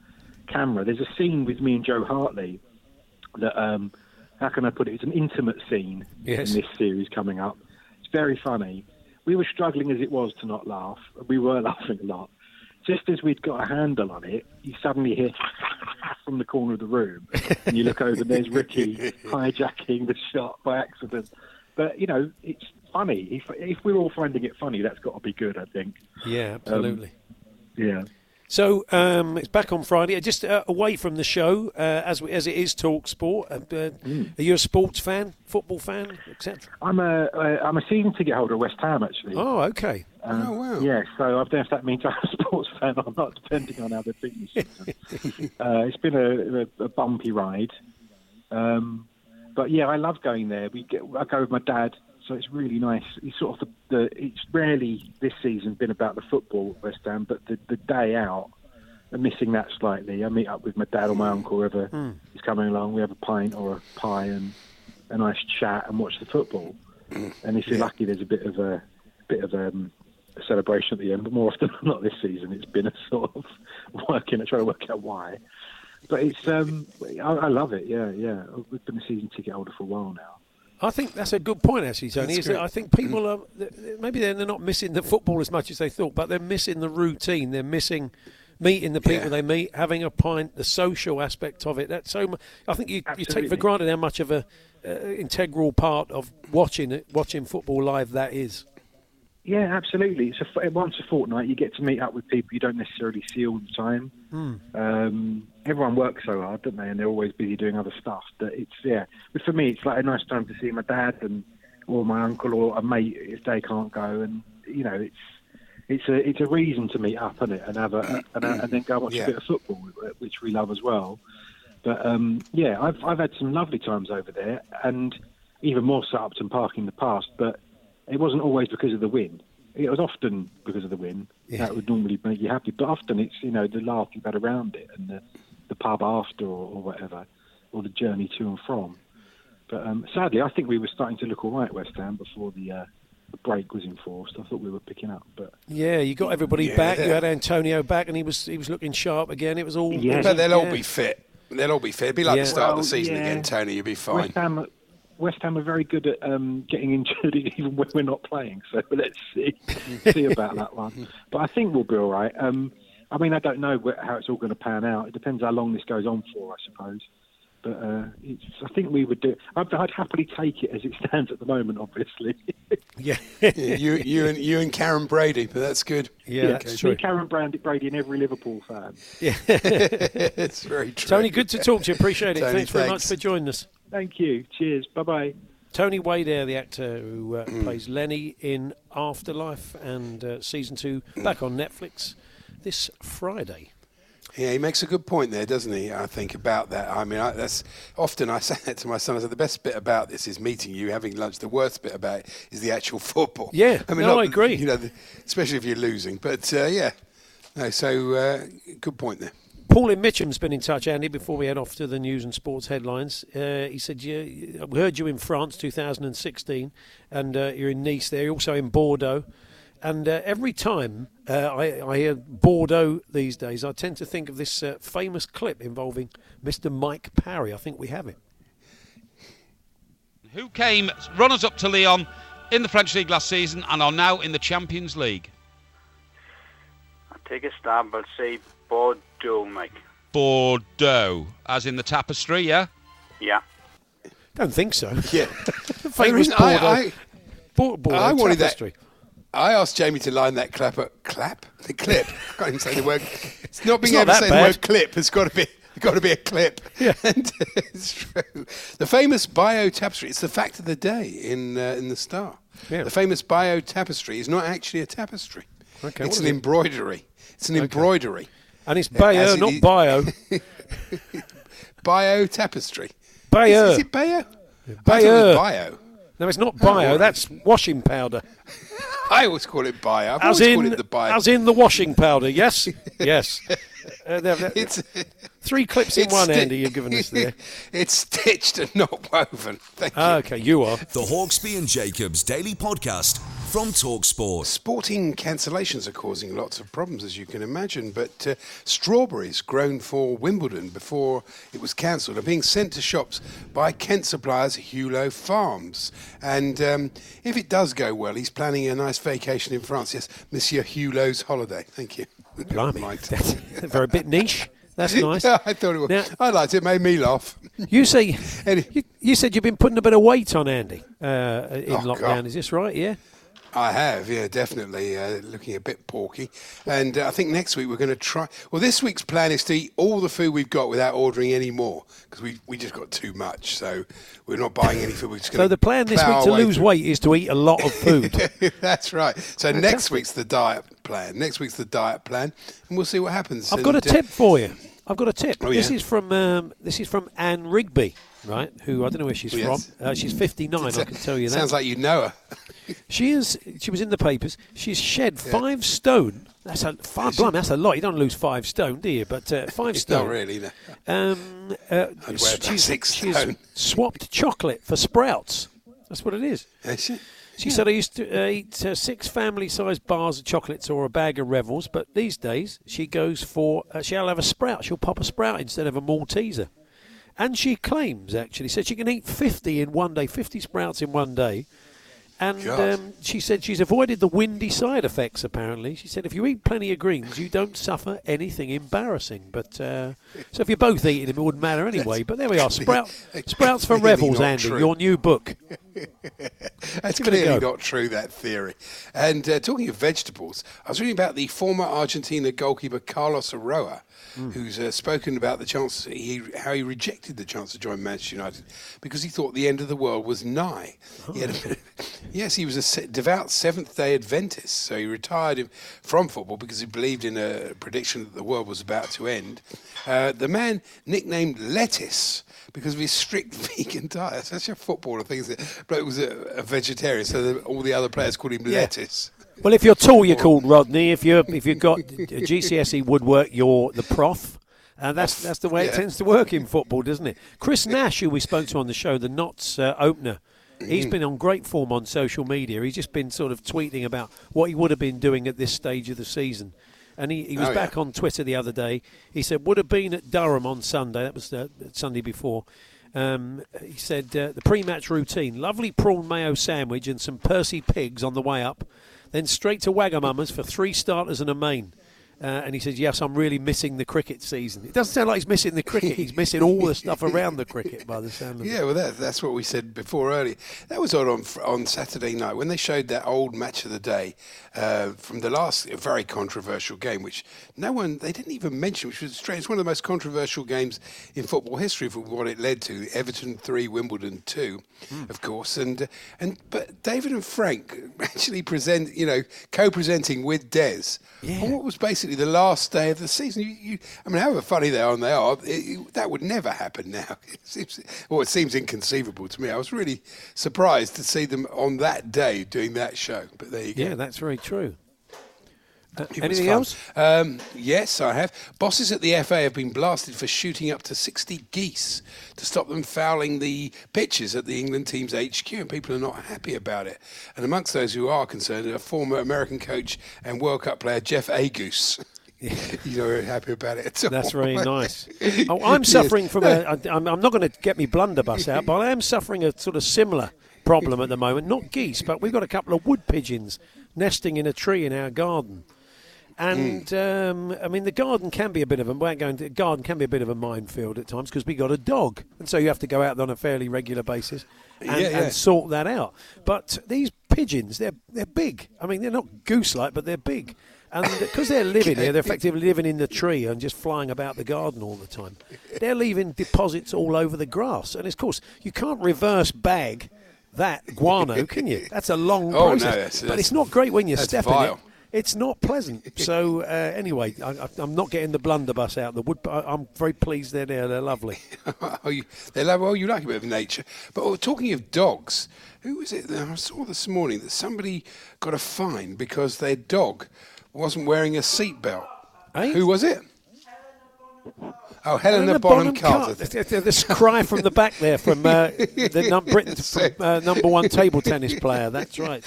camera. There's a scene with me and Jo Hartley that, um, how can I put it? It's an intimate scene Yes. in this series coming up. It's very funny. We were struggling as it was to not laugh. We were <laughs> laughing a lot. Just as we'd got a handle on it, you suddenly hear <laughs> from the corner of the room, and you look over, and there's Ricky <laughs> hijacking the shot by accident. But you know, it's funny. If if we're all finding it funny, that's got to be good. I think. Yeah, um, absolutely. Yeah. So um, it's back on Friday. Just uh, away from the show, uh, as we, as it is talk sport. Uh, uh, Are you a sports fan, football fan, etc.? I'm a uh, I'm a season ticket holder at West Ham actually. Oh, okay. Um, Oh, wow. Yeah, so I don't know if that means I'm a <laughs> sports fan or not, depending on how the team is. uh, <laughs> it's been a, a, a bumpy ride, um, but yeah, I love going there. We get, I go with my dad, so it's really nice. It's sort of the, the it's rarely this season been about the football at West Ham, but the, the day out, I'm missing that slightly. I meet up with my dad or my uncle, whoever Hmm. is coming along. We have a pint or a pie and a nice chat and watch the football. And if you're lucky, there's a bit of a bit of um, a celebration at the end. But more often than not, this season it's been a sort of working, trying to work out why. But it's um, I, I love it. Yeah, yeah. We've been a season ticket holder for a while now. I think that's a good point, actually, Tony. Is that. I think people are th- th- maybe they're they're not missing the football as much as they thought, but they're missing the routine. They're missing meeting the people Yeah. they meet, having a pint, the social aspect of it. That's so. I think you, you take for granted how much of a uh, integral part of watching it, watching football live that is. Yeah, absolutely. It's a, once a fortnight you get to meet up with people you don't necessarily see all the time. Hmm. Um, everyone works so hard, don't they? And they're always busy doing other stuff. But it's yeah. But for me, it's like a nice time to see my dad and or my uncle or a mate if they can't go, and you know, it's it's a it's a reason to meet up, isn't it? And have a and, and then go watch Yeah. a bit of football, which we love as well. But um, yeah, I've I've had some lovely times over there, and even more so at Upton Park in the past. But it wasn't always because of the win. It was often because of the win. Yeah. That would normally make you happy. But often it's you know the laugh you've had around it and the, the pub after or, or whatever, or the journey to and from. But um, sadly, I think we were starting to look all right at West Ham before the, uh, the break was enforced. I thought we were picking up, but Yeah, you got everybody Yeah. back. You had Antonio back, and he was he was looking sharp again. It was all. Yeah. But they'll all be fit. They'll all be fit. It'd be like Yeah. the start Well, of the season yeah. again, Tony. You'll be fine. West Ham, West Ham are very good at um, getting <laughs> injured even when we're not playing. So let's see see about that one. <laughs> But I think we'll be all right. Um, I mean, I don't know how it's all going to pan out. It depends how long this goes on for, I suppose. But uh, it's, I think we would do. I'd, I'd happily take it as it <laughs> stands at the moment. Obviously, <laughs> Yeah, Yeah, you, you and you and Karren Brady, but that's good. yeah, that's true. Karren Brand, Brady, and every Liverpool fan. Yeah. <laughs> it's very true. Tony, good to talk to you. Appreciate it. Tony, thanks very much for joining us. Thank you. Cheers. Bye bye. Tony Wadair, the actor who uh, Mm. plays Lenny in Afterlife and uh, season two back on Netflix this Friday. Yeah, he makes a good point there, doesn't he? I think about that. I mean, I, that's often I <laughs> say that to my son. I said the best bit about this is meeting you, having lunch. The worst bit about it is the actual <laughs> football. Yeah, I mean, no, not- I agree. You know, the, especially if you're losing. But uh, yeah, no. So uh, good point there. Pauline Mitchum's been in touch, Andy, before we head off to the news and sports headlines. Uh, he said, yeah, We heard you in France 2016, and uh, you're in Nice there. You're also in Bordeaux. And uh, every time uh, I, I hear Bordeaux these days, I tend to think of this uh, famous clip involving Mr. Mike Parry. I think we have it. who came runners up to Lyon in the French League last season and are now in the Champions League. I'll take a stab. I'll say Bordeaux, Mike. Bordeaux, as in the tapestry, yeah? Yeah. Don't think so. Yeah. <laughs> Famous The reason Bordeaux, I, I, Bordeaux I wanted tapestry. that. I asked Jamie to line that clap. At, clap? The clip. <laughs> I can't even say the word. It's not being It's not able to say bad. the word clip. It's got to be. got to be a clip. <laughs> Yeah, and <laughs> it's true. The famous bio tapestry. It's the fact of the day in uh, in the Star. Yeah. The famous bio tapestry is not actually a tapestry. Okay, it's an it? embroidery. It's an Okay. embroidery. And it's Bayeux, it not is- bio. bio tapestry. Bayeux. Is, is it bio? I thought it Bayeux. bio. No, it's not bio. right. That's washing powder. <laughs> I always call it bio. I've as always in, called it the bio. as in the washing powder. Yes, <laughs> yes. Uh, there- there- It's- three clips in one, sti- Andy. You've given us there. <laughs> it's stitched and not woven. Thank you. Ah, okay, you are. The Hawksbee and Jacobs Daily Podcast from Talksport. Sporting cancellations are causing lots of problems, as you can imagine. But uh, strawberries grown for Wimbledon before it was cancelled are being sent to shops by Kent suppliers Hugh Lowe Farms. And um, if it does go well, he's planning a nice vacation in France. Yes, Monsieur Hulot's holiday. Thank you. Blimey, Liked that's it. very bit niche. That's <laughs> nice. Yeah, I thought it was. Now- I liked it. It made me laugh. You say <laughs> you, you said you've been putting a bit of weight on Andy uh, in Oh, lockdown. God. Is this right? Yeah. I have, yeah, definitely. Uh, looking a bit porky. And uh, I think next week we're going to try. Well, this week's plan is to eat all the food we've got without ordering any more because we, we just got too much. So we're not buying any food. We're just So the plan this week to lose through. weight is to eat a lot of food. <laughs> That's right. So next week's the diet plan. Next week's the diet plan, and we'll see what happens. I've got a tip for you. I've got a tip. Oh, This yeah? is from um, this is from Anne Rigby, right? Who I don't know where she's yes. from. Uh, she's 59. I can tell you that. Sounds like you know her. <laughs> She is. She was in the papers. She's shed five stone. That's a five. Blimey, that's a lot. You don't lose five stone, do you? But uh, <laughs> five stone. not really, no. Um, uh, I'd wear about she's, six she's stone. swapped chocolate for sprouts. That's what it is. Is she? She said I used to uh, eat uh, six family-sized bars of chocolates or a bag of Revels, but these days she goes for uh, she'll have a sprout. She'll pop a sprout instead of a Malteser. And she claims actually said she can eat 50 in one day, 50 sprouts in one day. And um, she said she's avoided the windy side effects. Apparently, she said if you eat plenty of greens, you don't suffer anything embarrassing. But uh, so if you're both eating them, it wouldn't matter anyway. But there we are, sprout, <laughs> sprouts for revels, Andy. true. Your new book. <laughs> That's Give clearly not true, that theory. And uh, talking of vegetables, I was reading about the former Argentina goalkeeper Carlos Roa, Hmm. who's uh, spoken about the chance he, how he rejected the chance to join Manchester United because he thought the end of the world was nigh. He had a <laughs> yes, he was a devout Seventh Day Adventist, so he retired from football because he believed in a prediction that the world was about to end. Uh, the man nicknamed Lettuce because of his strict <laughs> vegan diet. That's such a footballer thing. But it was a, a vegetarian, so the, all the other players called him Yeah. Lettuce. Well, if you're tall, you're called Rodney. If you're if you've got <laughs> GCSE woodwork, you're the prof. And that's that's the way it tends to work in football, doesn't it? Chris Nash, who we spoke to on the show, the Notts uh, opener, he's been on great form on social media. He's just been sort of tweeting about what he would have been doing at this stage of the season. And he, he was Oh, back on Twitter the other day. He said, would have been at Durham on Sunday. That was the Sunday before. Um, he said, uh, the pre match routine lovely prawn mayo sandwich and some Percy pigs on the way up. Then straight to Wagamama's for three starters and a main. Uh, and he says, "Yes, I'm really missing the cricket season." It doesn't sound like he's missing the cricket; he's missing all the stuff around the cricket, by the sound of it. Yeah, well, that, that's what we said before earlier. That was on on, Saturday night when they showed that old match of the day uh, from the last very controversial game, which no one they didn't even mention, which was strange. It's one of the most controversial games in football history for what it led to: Everton three, Wimbledon two, of course. And and but David and Frank <laughs> actually present, you know, co-presenting with Des on what was basically the last day of the season. You, you, I mean, however funny they are, and they are, it, it- that would never happen now. <laughs> It seems, well, it seems inconceivable to me. I was really surprised to see them on that day doing that show. But there you go. Yeah, that's very true. Uh, anything else? Um, yes, I have. Bosses at the FA have been blasted for shooting up to 60 geese to stop them fouling the pitches at the England team's HQ, and people are not happy about it. And amongst those who are concerned are former American coach and World Cup player Jeff Agoos. <laughs> He's not very happy about it at all. That's very nice. <laughs> Oh, I'm suffering from a. I'm, I'm not going to get me blunderbuss out, but I am suffering a sort of similar problem at the moment. Not geese, but we've got a couple of wood pigeons nesting in a tree in our garden. And um, I mean, the garden can be a bit of a without going to the garden can be a bit of a minefield at times because we got a dog, and so you have to go out on a fairly regular basis and, Yeah, yeah. and sort that out. But these pigeons, they're they're big. I mean, they're not goose-like, but they're big. And <laughs> because they're living here, they're effectively living in the tree and just flying about the garden all the time. They're leaving deposits all over the grass. And of course, you can't reverse bag that guano, can you? That's a long Oh, no, process. that's- but that's- it's not great when you that's step in vile. it. It's not pleasant. <laughs> So uh, anyway, I, I'm not getting the blunderbuss out of the wood, but I, I'm very pleased they're there. They're lovely. <laughs> oh, you, they love, well, you like a bit of nature. But oh, talking of dogs, who was it that I saw this morning that somebody got a fine because their dog wasn't wearing a seatbelt? Who was it? Oh, Helena, Helena Bonham, Bonham Carter. Carter. This cry from the back there from uh, <laughs> the num- Britain's uh, number one table tennis player. That's right.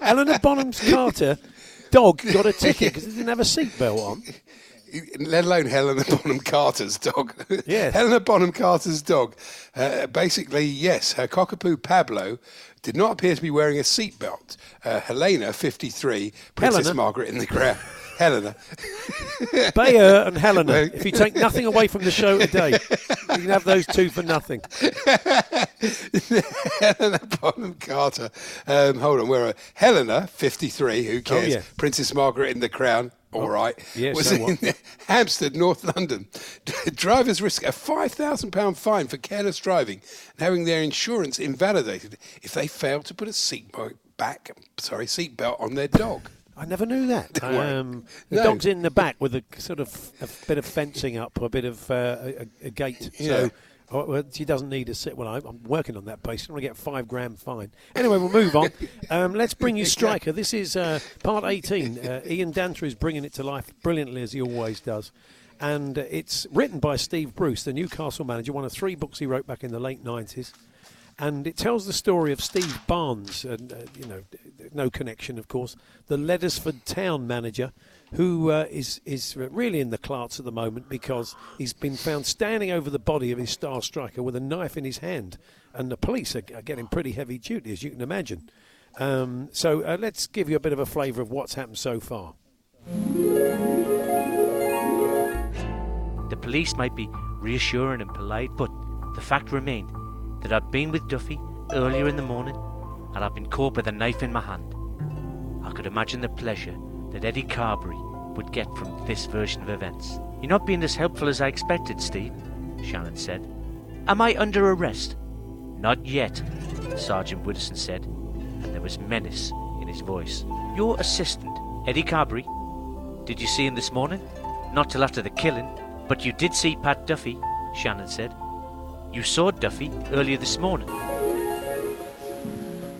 Helena Bonham Carter dog got a ticket because he didn't have a seatbelt on. <laughs> let alone Helena Bonham Carter's dog. Yeah. Helena Bonham Carter's dog. Uh, basically, yes, her cockapoo Pablo did not appear to be wearing a seatbelt. Uh, Helena, 53, Princess Helena? Margaret in the Crown. <laughs> Helena. <laughs> Bayeux and Helena. If you take nothing away from the show today, <laughs> you can have those two for nothing. <laughs> Helena Bonham Carter. Um, hold on, where are Helena, 53, who cares? Oh, yeah. Princess Margaret in the Crown. All right. yeah, was so in? Hampstead, North London. Drivers risk a £5,000 fine for careless driving and having their insurance invalidated if they fail to put a seat back, sorry, seatbelt on their dog. I never knew that. Don't. Um, the No. dog's in the back with a sort of a bit of fencing up, a bit of uh, a, a gate. Yeah. So oh, well, she doesn't need a sit. Well, I, I'm working on that basis. I'm going to get a five grand fine. Anyway, we'll move on. Um, let's bring you <laughs> Striker. This is uh, part 18. Uh, Ian Danter is bringing it to life brilliantly as he always does. And uh, it's written by Steve Bruce, the Newcastle manager, one of three books he wrote back in the late 90s and it tells the story of Steve Barnes, and uh, you know, no connection, of course, the Leddersford town manager, who uh, is is really in the clarts at the moment because he's been found standing over the body of his star striker with a knife in his hand, and the police are, are getting pretty heavy duty, as you can imagine. Um, so uh, let's give you a bit of a flavour of what's happened so far. The police might be reassuring and polite, but the fact remained that I'd been with Duffy earlier in the morning and I'd been caught with a knife in my hand. I could imagine the pleasure that Eddie Carberry would get from this version of events. You're not being as helpful as I expected, Steve, Shannon said. Am I under arrest? Not yet, Sergeant Widdowson said, and there was menace in his voice. Your assistant, Eddie Carberry, did you see him this morning? Not till after the killing, but you did see Pat Duffy, Shannon said. You saw Duffy earlier this morning.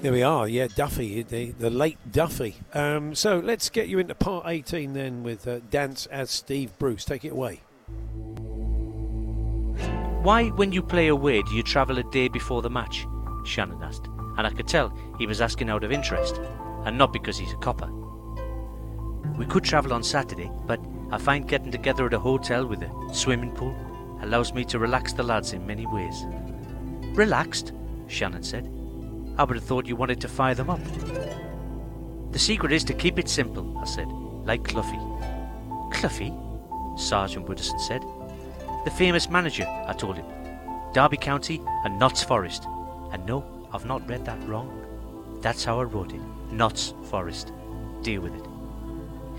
There we are, yeah, Duffy, the, the late Duffy. Um, so let's get you into part 18 then with uh, Dance as Steve Bruce. Take it away. Why, when you play away, do you travel a day before the match? Shannon asked, and I could tell he was asking out of interest, and not because he's a copper. We could travel on Saturday, but I find getting together at a hotel with a swimming pool allows me to relax the lads in many ways. Relaxed? Shannon said. I would have thought you wanted to fire them up. The secret is to keep it simple, I said, like Cloughie. Cloughie? Sergeant Widdowson said. The famous manager, I told him. Derby County and Notts Forest. And no, I've not read that wrong. That's how I wrote it. Notts Forest. Deal with it.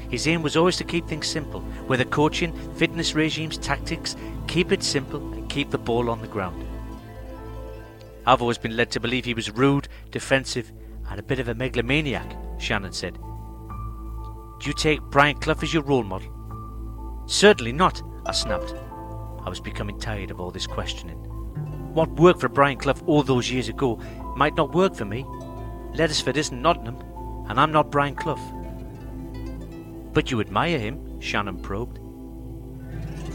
His aim was always to keep things simple, whether coaching, fitness regimes, tactics, keep it simple and keep the ball on the ground. I've always been led to believe he was rude, defensive, and a bit of a megalomaniac, Shannon said. Do you take Brian Clough as your role model? Certainly not, I snapped. I was becoming tired of all this questioning. What worked for Brian Clough all those years ago might not work for me. Leddersford isn't Nottingham, and I'm not Brian Clough. But you admire him, Shannon probed.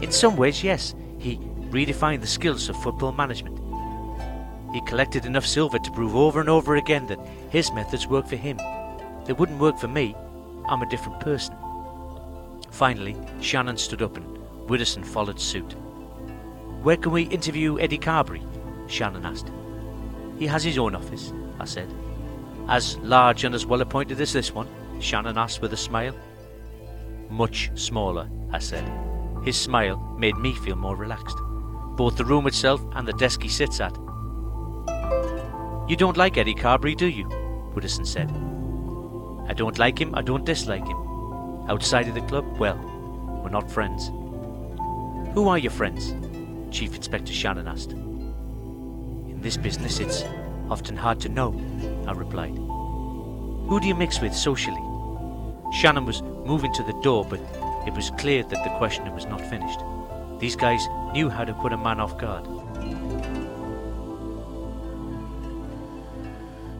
In some ways, yes. He redefined the skills of football management. He collected enough silver to prove over and over again that his methods work for him. They wouldn't work for me. I'm a different person. Finally, Shannon stood up and Widdowson followed suit. Where can we interview Eddie Carberry? Shannon asked. He has his own office, I said. As large and as well appointed as this one? Shannon asked with a smile. Much smaller, I said. His smile made me feel more relaxed. Both the room itself and the desk he sits at. You don't like Eddie Carberry, do you? Widdowson said. I don't like him, I don't dislike him. Outside of the club, well, we're not friends. Who are your friends? Chief Inspector Shannon asked. In this business, it's often hard to know, I replied. Who do you mix with socially? Shannon was moving to the door, but it was clear that the questioner was not finished. These guys knew how to put a man off guard.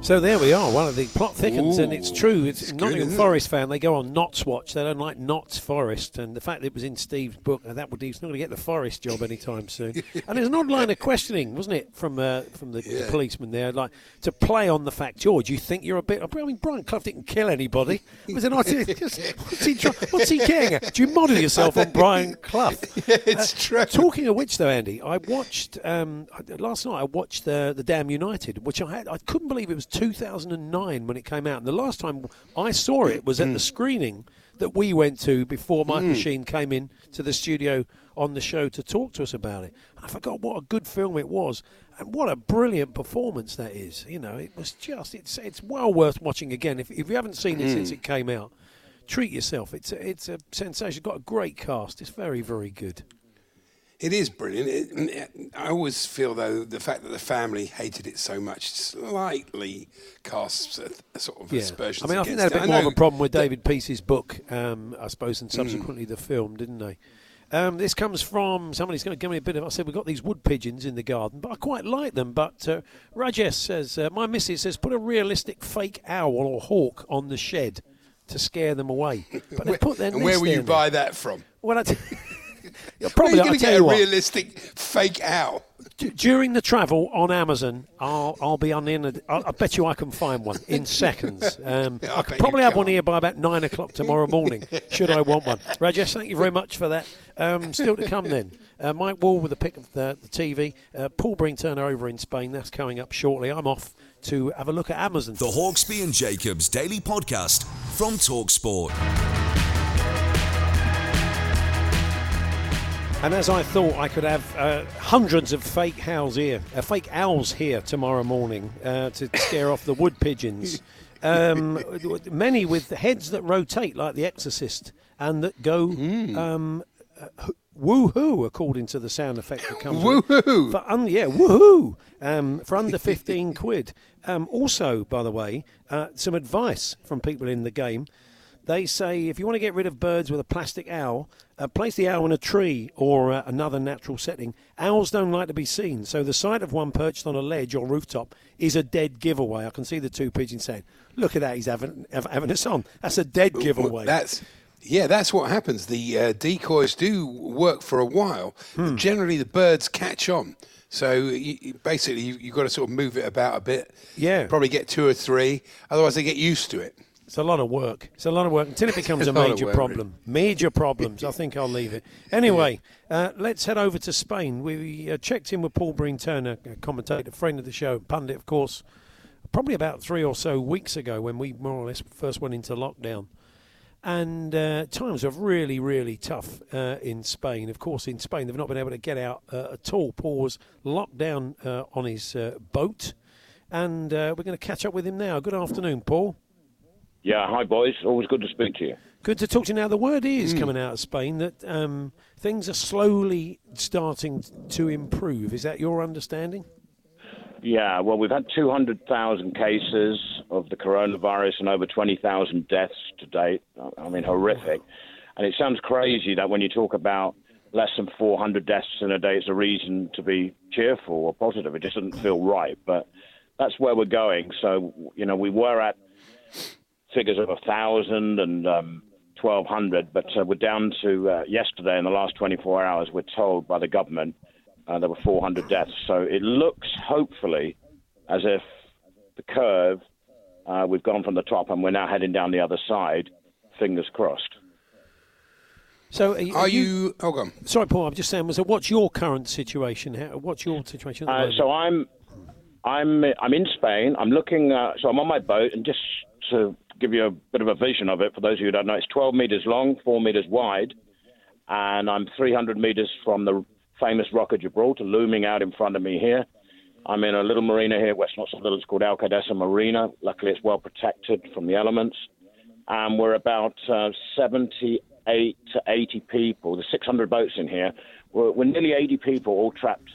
So there we are. One of the plot thickens, and it's true. It's, it's good, Nottingham it? Forest fan. They go on Notts watch. They don't like Notts Forest, and the fact that it was in Steve's book, uh, that would he's not going to get the Forest job anytime soon. <laughs> and there's an odd line of questioning, wasn't it, from uh, from the, the policeman there, like to play on the fact, George, you think you're a bit. I mean, Brian Clough didn't kill anybody. It Was it not? what's, he try, what's he getting at? Do you model yourself on Brian Clough? <laughs> it's true. Talking of which, though, Andy, I watched um, last night. I watched the the Damned United, which I had. I couldn't believe it was 2009 when it came out. And the last time I saw it was at the screening that we went to before Michael Mm. Sheen came in to the studio on the show to talk to us about it. I forgot what a good film it was, and what a brilliant performance that is. You know, it was just it's it's well worth watching again. If if you haven't seen it since Mm. it came out, treat yourself. It's a, it's a sensation. It's got a great cast. It's very very good. It is brilliant. It, I always feel, though, the fact that the family hated it so much slightly casts a, a sort of Yeah. aspersions I mean, I think they had a it. bit more of a problem with David Peace's book, um, I suppose, and Mm. subsequently the film, didn't they? Um, this comes from somebody's going to give me a bit of. I said we've got these wood pigeons in the garden, but I quite like them. But uh, Rajesh says uh, my missus says put a realistic fake owl or hawk on the shed to scare them away. <laughs> But they put their and where will you there. buy that from? Well, I t- <laughs> Yeah, Where probably are you I'll going to tell get a what. realistic fake owl? D- during the travel on Amazon, I'll I'll be on the end. Of, I, I bet you I can find one in <laughs> seconds. Um, I I could probably have one here by about nine o'clock tomorrow morning. <laughs> should I want one? Rajesh, thank you very much for that. Um, still to come then. Uh, Mike Wall with a pick of the, the TV. Uh, Paul Breen Turner over in Spain. That's coming up shortly. I'm off to have a look at Amazon. The Hawksbee and Jacobs Daily Podcast from Talksport. And as I thought, I could have uh, hundreds of fake owls here, uh, fake owls here tomorrow morning uh, to scare off the wood pigeons. <laughs> Um, many with heads that rotate, like The Exorcist, and that go um, uh, woohoo, according to the sound effect that comes. Woohoo! For un- yeah, woohoo! Um, for under 15 quid. Um, also, by the way, uh, some advice from people in the game. They say if you want to get rid of birds with a plastic owl, uh, place the owl in a tree or uh, another natural setting. Owls don't like to be seen, so the sight of one perched on a ledge or rooftop is a dead giveaway. I can see the two pigeons saying, "Look at that, he's having hav- having us on." That's a dead giveaway. That's yeah, that's what happens. The uh, decoys do work for a while. Hmm. Generally, the birds catch on. So you, you- basically, you've got to sort of move it about a bit. Yeah. Probably get two or three. Otherwise, they get used to it. It's a lot of work. It's a lot of work until it becomes a A major problem. Major problems. I think I'll leave it. <laughs> Anyway, uh, let's head over to Spain. We uh, checked in with Paul Breen Turner, a commentator, friend of the show, pundit, of course, probably about three or so weeks ago when we more or less first went into lockdown. And uh, times are really, really tough uh, in Spain. Of course, in Spain, they've not been able to get out uh, at all. Paul was locked down uh, on his uh, boat. And uh, we're going to catch up with him now. Good afternoon, Paul. Yeah, hi boys. Always good to speak to you. Good to talk to you now. The word is Mm. coming out of Spain that um, things are slowly starting to improve. Is that your understanding? Yeah, well, we've had 200,000 cases of the coronavirus and over 20,000 deaths to date. I mean, horrific. And it sounds crazy that when you talk about less than 400 deaths in a day, it's a reason to be cheerful or positive. It just doesn't feel right. But that's where we're going. So, you know, we were at figures of 1,000 and um, 1,200, but uh, we're down to uh, yesterday in the last 24 hours, we're told by the government uh, there were 400 deaths. So it looks, hopefully, as if the curve, uh, we've gone from the top and we're now heading down the other side. Fingers crossed. So, are you? Are you? Oh, go on. Sorry, Paul. I'm just saying. So, what's your current situation? How, what's your situation? At the Uh, so I'm, I'm, I'm in Spain. I'm looking. Uh, so I'm on my boat, and just to give you a bit of a vision of it, for those of you who don't know, it's 12 meters long, four meters wide, and I'm 300 meters from the famous Rock of Gibraltar, looming out in front of me here. I'm in a little marina here. Well, it's not so little. It's called Alcaidesa Marina. Luckily, it's well protected from the elements. and we're about uh, 78 to 80 people. There's 600 boats in here. We're, we're nearly 80 people all trapped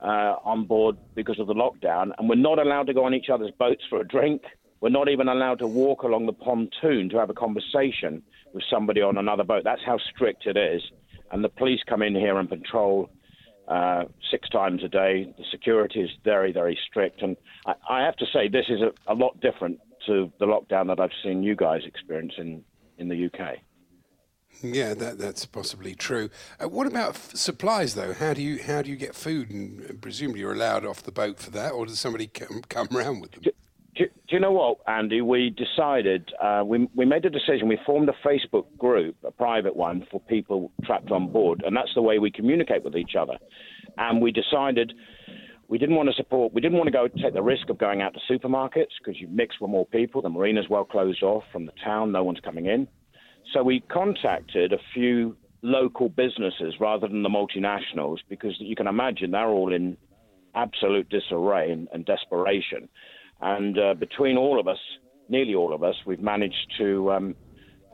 uh, on board because of the lockdown, and we're not allowed to go on each other's boats for a drink. We're not even allowed to walk along the pontoon to have a conversation with somebody on another boat. That's how strict it is. And the police come in here and patrol uh, six times a day. The security is very, very strict. And I, I have to say, this is a, a lot different to the lockdown that I've seen you guys experience in, in the UK. Yeah, that, that's possibly true. Uh, what about f- supplies, though? How do you how do you get food? And presumably you're allowed off the boat for that, or does somebody come come around with them? Do, you know what, Andy? We decided, uh, we, we made a decision. We formed a Facebook group, a private one, for people trapped on board. And that's the way we communicate with each other. And we decided we didn't want to support, we didn't want to go take the risk of going out to supermarkets because you mix with more people. The marina's well closed off from the town, no one's coming in. So we contacted a few local businesses rather than the multinationals because you can imagine they're all in absolute disarray and, and desperation. And uh, between all of us, nearly all of us, we've managed to um,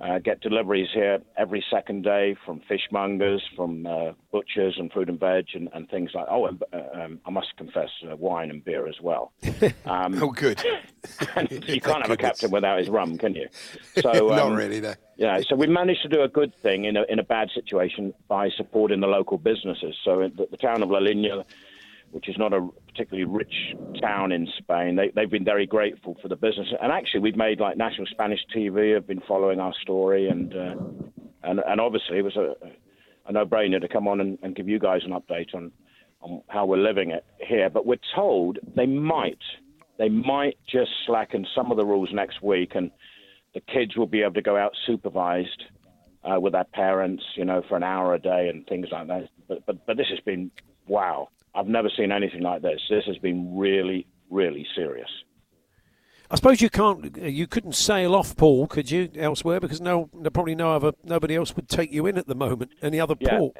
uh, get deliveries here every second day from fishmongers, from uh, butchers and fruit and veg and, and things like. Oh, and uh, um, I must confess, uh, wine and beer as well. <laughs> Um, oh, good. <laughs> you <laughs> can't have a captain without his rum, can you? So Not um, really, no. Yeah, so we managed to do a good thing in a, in a bad situation by supporting the local businesses. So the, the town of La Linea, which is not a particularly rich town in Spain, they, they've been very grateful for the business. And actually, we've made like national Spanish TV have been following our story, and uh, and and obviously it was a, a no-brainer to come on and, and give you guys an update on on how we're living it here. But we're told they might they might just slacken some of the rules next week, and the kids will be able to go out supervised uh, with their parents, you know, for an hour a day and things like that. But but but this has been wow. I've never seen anything like this. This has been really really serious. I suppose you can't, uh, you couldn't sail off, Paul, could you, elsewhere? Because no, probably no other, nobody else would take you in at the moment. Any other Yeah. port?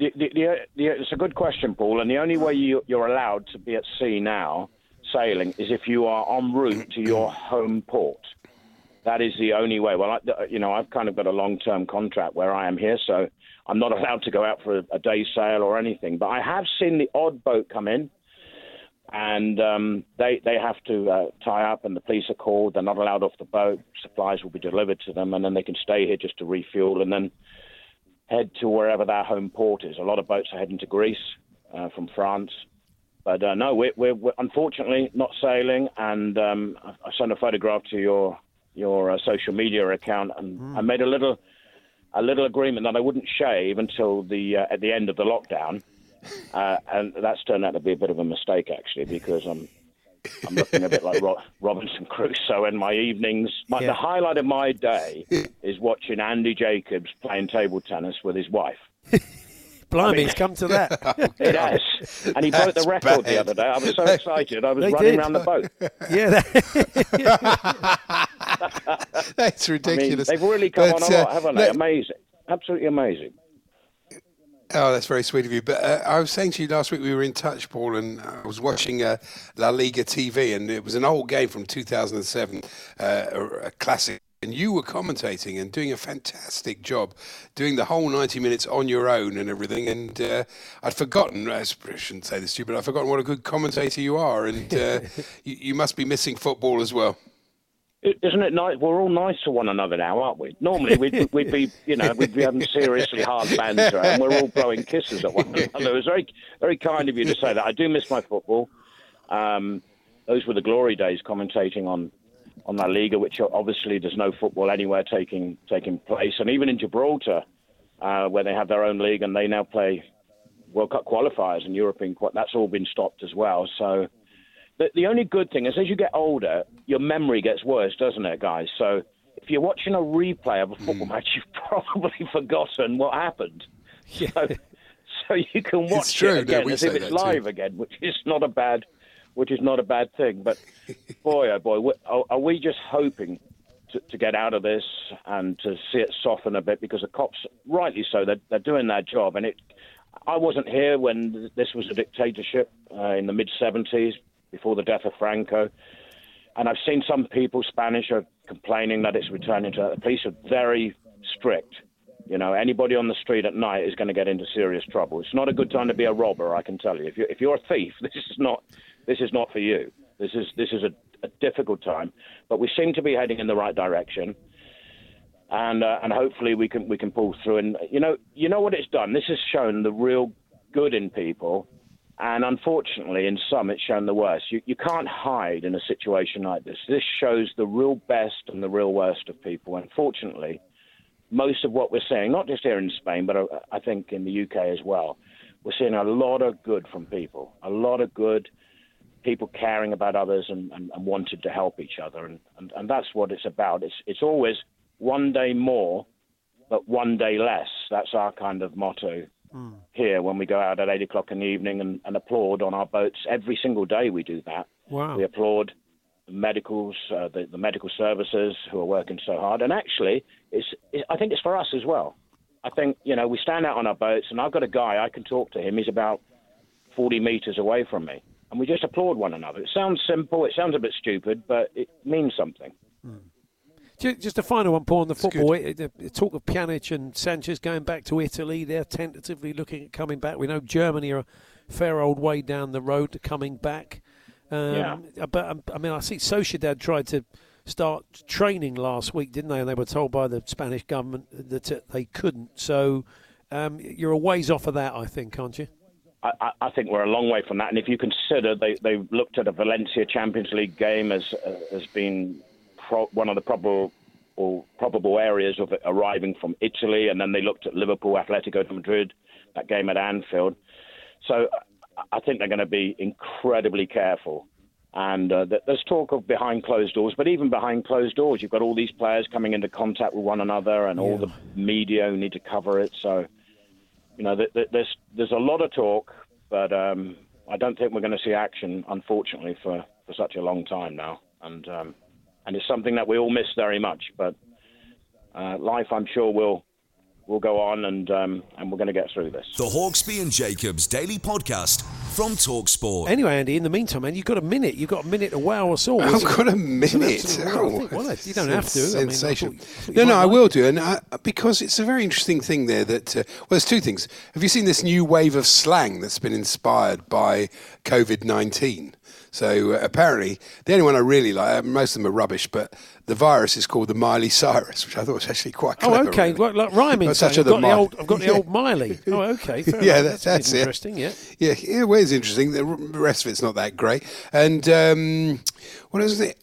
The, the, the, the, it's a good question, Paul. And the only way you, you're allowed to be at sea now, sailing, is if you are en route to your home port. That is the only way. Well, I, you know, I've kind of got a long-term contract where I am here, so I'm not allowed to go out for a, a day sail or anything. But I have seen the odd boat come in, and um, they they have to uh, tie up, and the police are called. They're not allowed off the boat. Supplies will be delivered to them, and then they can stay here just to refuel, and then head to wherever their home port is. A lot of boats are heading to Greece uh, from France. But uh, no, we're, we're, we're unfortunately not sailing, and um, I sent a photograph to your your uh, social media account, and I made a little a little agreement that I wouldn't shave until the uh, at the end of the lockdown, uh, and that's turned out to be a bit of a mistake actually because I'm I'm looking a bit like Ro- Robinson Crusoe in my evenings. My, Yeah. The highlight of my day is watching Andy Jacobs playing table tennis with his wife. Blimey, it's come to that. <laughs> It has. And he broke the That's record the other day. I was so excited. I was They running did. around the boat. <laughs> yeah, <laughs> <laughs> That's ridiculous. I mean, they've really come But, on a uh, lot, haven't they? let- Amazing. Absolutely amazing. Oh, that's very sweet of you. But uh, I was saying to you last week we were in touch, Paul, and I was watching uh, La Liga TV, and it was an old game from 2007, uh, a, a classic. And you were commentating and doing a fantastic job, doing the whole 90 minutes on your own and everything. And uh, I'd forgotten, I shouldn't say this to you, but I'd forgotten what a good commentator you are. And uh, <laughs> you, you must be missing football as well. Isn't it nice? We're all nice to one another now, aren't we? Normally, we'd, we'd be, <laughs> you know, we'd be having seriously hard banter, and we're all blowing kisses at one another. It was very, very kind of you to say that. I do miss my football. Um, those were the glory days, commentating on on La Liga, which obviously there's no football anywhere taking taking place, and even in Gibraltar, uh, where they have their own league and they now play World Cup qualifiers and European. That's all been stopped as well. So the, the only good thing is as you get older, your memory gets worse, doesn't it, guys? So if you're watching a replay of a football Hmm. match, you've <laughs> probably forgotten what happened. So, so you can It's watch true, it again as if it's that too. live again, which is not a bad, which is not a bad thing. But <laughs> boy, oh boy, are, are we just hoping to, to get out of this and to see it soften a bit because the cops, rightly so, they're, they're doing their job. And it, I wasn't here when this was a dictatorship uh, in the mid 70s before the death of Franco. And I've seen some people, Spanish, are complaining that it's returning to that. The police are very strict. You know, anybody on the street at night is going to get into serious trouble. It's not a good time to be a robber, I can tell you. If you're, if you're a thief, <laughs> this is not this is not for you. This is this is a, a difficult time, but we seem to be heading in the right direction, and uh, and hopefully we can we can pull through. And you know you know what it's done. This has shown the real good in people, and unfortunately in some it's shown the worst. You you can't hide in a situation like this. This shows the real best and the real worst of people. Unfortunately, most of what we're seeing, not just here in Spain, but uh, I think in the UK as well, we're seeing a lot of good from people, a lot of good people caring about others and, and, and wanted to help each other. And, and, and that's what it's about. It's, it's always one day more, but one day less. That's our kind of motto here when we go out at eight o'clock in the evening and, and applaud on our boats. Every single day we do that. Wow. We applaud the medicals, uh, the, the medical services who are working so hard. And actually, it's, it, I think it's for us as well. I think, you know, we stand out on our boats, and I've got a guy, I can talk to him. He's about 40 meters away from me. And we just applaud one another. It sounds simple, it sounds a bit stupid, but it means something. Ju- Just a final one, Paul, on the football. It- The the talk of Pjanic and Sanchez going back to Italy. They're tentatively looking at coming back. We know Germany are a fair old way down the road to coming back. Um, Yeah. But um, I mean, I see Sociedad tried to start training last week, didn't they? And they were told by the Spanish government that uh, they couldn't. So um, you're a ways off of that, I think, aren't you? I, I- I think we're a long way from that. And if you consider they, they looked at a Valencia Champions League game as uh, as being pro- one of the probable or probable areas of it arriving from Italy, and then they looked at Liverpool, Atletico Madrid, that game at Anfield. So I- think they're going to be incredibly careful. And uh, there's talk of behind closed doors, but even behind closed doors, you've got all these players coming into contact with one another, and all the media who need to cover it. So you know, th- th- there's there's a lot of talk, but um, I don't think we're going to see action, unfortunately, for, for such a long time now. And um, and it's something that we all miss very much. But uh, life, I'm sure, will will go on, and um, and we're going to get through this. The Hawksbee and Jacobs Daily Podcast from Talksport. Anyway, Andy, in the meantime, man, you've got a minute. You've got a minute to wow us all. I've got a it's an minute. absolute- Oh, I think- well, you don't have to. I mean, I thought- I thought no, no, I like will do, and I, because it's a very interesting thing there. That uh, well, there's two things. Have you seen this new wave of slang that's been inspired by COVID nineteen? So uh, apparently, the only one I really like, uh, most of them are rubbish, but the virus is called the Miley Cyrus, which I thought was actually quite clever. Oh, okay. really. Well, like rhyming. Such I've got the old. I've got the Yeah. old Miley. Oh, okay. Fair <laughs> yeah, that, that's it. interesting. Yeah. Yeah, yeah, well, it's interesting. The rest of it's not that great. And um, what is it?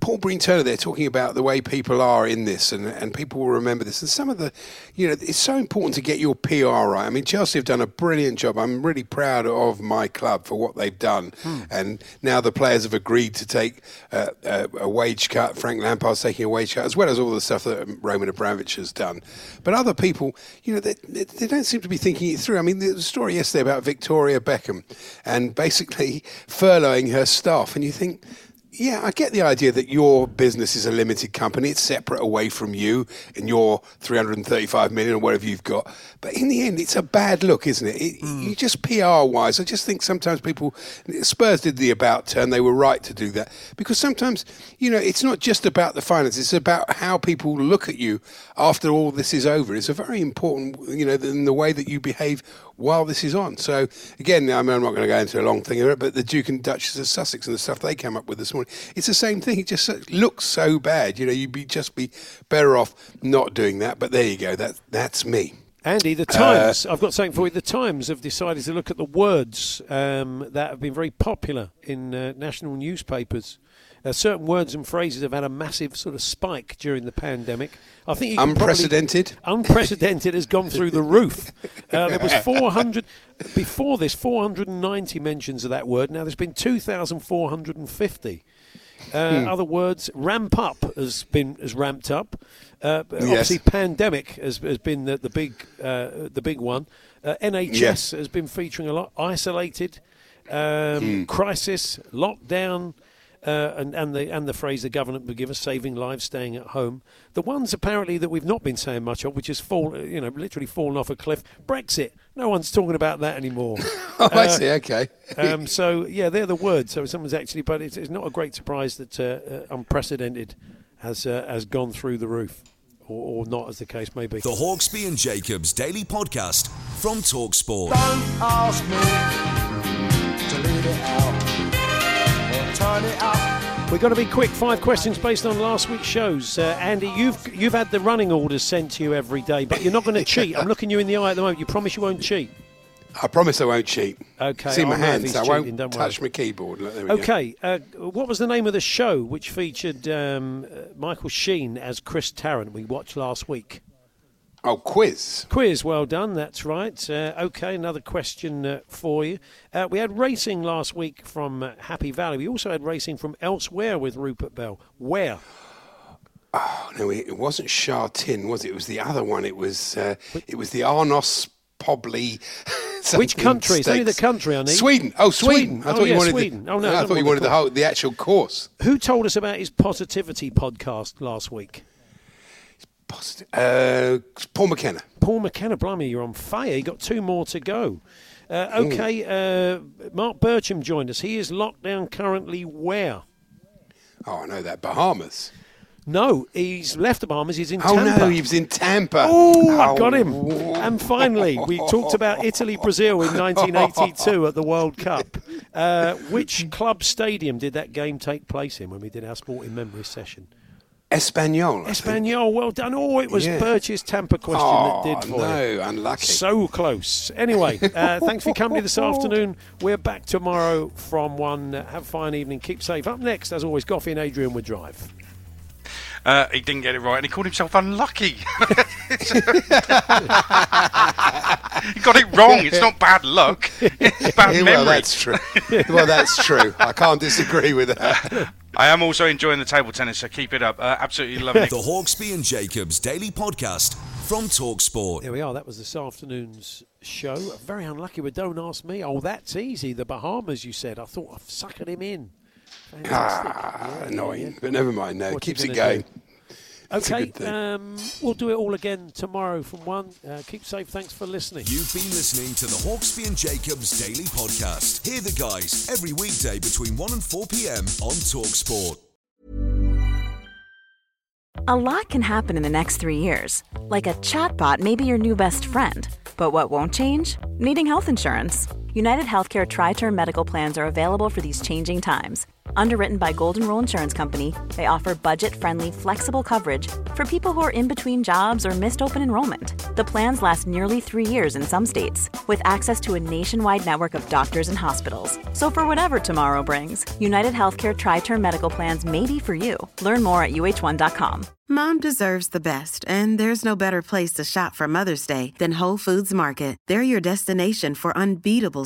Paul Breen Turner there talking about the way people are in this, and, and people will remember this. And some of the, you know, it's so important to get your PR right. I mean, Chelsea have done a brilliant job. I'm really proud of my club for what they've done. And now the players have agreed to take uh, a, a wage cut. Frank Lampard's taking a wage cut, as well as all the stuff that Roman Abramovich has done. But other people, you know, they they don't seem to be thinking it through. I mean, the story yesterday about Victoria Beckham and basically <laughs> furloughing her staff, and you think. Yeah, I get the idea that your business is a limited company. It's separate away from you and your 335 million or whatever you've got. But in the end, it's a bad look, isn't it? it hmm. You just PR wise, I just think sometimes people, Spurs did the about turn. They were right to do that because sometimes, you know, it's not just about the finance, It's about how people look at you after all this is over. It's a very important, you know, in the way that you behave while this is on. So again, I mean, I'm not going to go into a long thing of it, but the Duke and Duchess of Sussex and the stuff they came up with this morning, it's the same thing. It just looks so bad. You know, you'd be just be better off not doing that. But there you go. That that's me. Andy, the Times, I've got something for you. The Times have decided to look at the words um, that have been very popular in uh, national newspapers. Uh, certain words and phrases have had a massive sort of spike during the pandemic. I think can probably- Unprecedented? <laughs> unprecedented has gone through the roof. Uh, there was <laughs> 400 before this, 490 mentions of that word. Now there's been 2,450. Uh, Hmm. Other words, ramp up has been has ramped up. Uh, but Yes. Obviously, pandemic has, has been the, the big uh, the big one. Uh, NHS Yes. has been featuring a lot. Isolated, um, Hmm. crisis, lockdown. Uh, and, and the and the phrase the government would give us, saving lives, staying at home. The ones apparently that we've not been saying much of, which has fallen, you know, literally fallen off a cliff. Brexit. No one's talking about that anymore. <laughs> Oh, I Uh, see. Okay. <laughs> um, so yeah, they're the words. So someone's actually, but it's, it's not a great surprise that uh, uh, unprecedented has uh, has gone through the roof, or, or not, as the case may be. The Hawksbee and Jacobs Daily Podcast from Talksport. Don't ask me to leave it out We've got to be quick. Five questions based on last week's shows. Uh, Andy, you've you've had the running orders sent to you every day, but you're not going <laughs> to cheat. I'm looking you in the eye at the moment. You promise you won't cheat. I promise I won't cheat. Okay, See my hands. I won't cheating, touch worry. my keyboard. Look, there we go. Okay, uh, what was the name of the show which featured um, uh, Michael Sheen as Chris Tarrant we watched last week? Oh, quiz. Quiz, well done, that's right. Uh, okay, another question uh, for you. Uh, we had racing last week from uh, Happy Valley. We also had racing from elsewhere with Rupert Bell. Where? Oh, no, it wasn't Chartin, was it? It was the other one. It was uh, it was the Arnos Pobly. <laughs> Which country? It's only the country I need. Sweden. Oh, Sweden. I Oh, thought you yeah, wanted Sweden. the. Oh, no, I I thought you wanted the the whole the actual course. Who told us about his positivity podcast last week? Uh, Paul McKenna. Paul McKenna, blimey, you're on fire. You got two more to go. Uh, okay, uh, Marc Bircham joined us. He is locked down currently where? Oh, I know that Bahamas. No, he's left the Bahamas. He's in Oh Tampa. Oh, no, he was in Tampa. Oh, I got him. And finally, we talked about Italy Brazil in 1982 at the World Cup. Uh, which club stadium did that game take place in when we did our sporting memory session? Espanyol. I. Espanyol, well done. Oh, it was Yeah. Birch's Tampa question Oh, that did for no, you. unlucky. So close. Anyway, <laughs> uh, thanks for your company this <laughs> afternoon. We're back tomorrow from one. Uh, have a fine evening. Keep safe. Up next, as always, Goughie and Adrian would drive. Uh, he didn't get it right and he called himself unlucky. <laughs> he got it wrong. It's not bad luck. It's bad <laughs> Yeah, memory. well, that's true. well, that's true. I can't disagree with that. <laughs> I am also enjoying the table tennis, so keep it up. Uh, absolutely lovely. The Hawksbee and Jacobs Daily Podcast from Talksport. Here we are. That was this afternoon's show. Very unlucky with Don't Ask Me. Oh, that's easy. The Bahamas, you said. I thought I've suckered him in. Fantastic. Ah, annoying. But never mind. No, What keeps it gonna going. do? It's a Okay, um, we'll do it all again tomorrow from one. Uh, keep safe. Thanks for listening. You've been listening to the Hawksbee and Jacobs Daily Podcast. Hear the guys every weekday between 1 and 4 p.m. on Talksport. A lot can happen in the next three years. Like a chatbot may be your new best friend. But what won't change? Needing health insurance. United Healthcare Tri Term Medical Plans are available for these changing times. Underwritten by Golden Rule Insurance Company, they offer budget friendly, flexible coverage for people who are in between jobs or missed open enrollment. The plans last nearly three years in some states, with access to a nationwide network of doctors and hospitals. So, for whatever tomorrow brings, United Healthcare Tri Term Medical Plans may be for you. Learn more at uhone.com. Mom deserves the best, and there's no better place to shop for Mother's Day than Whole Foods Market. They're your destination for unbeatable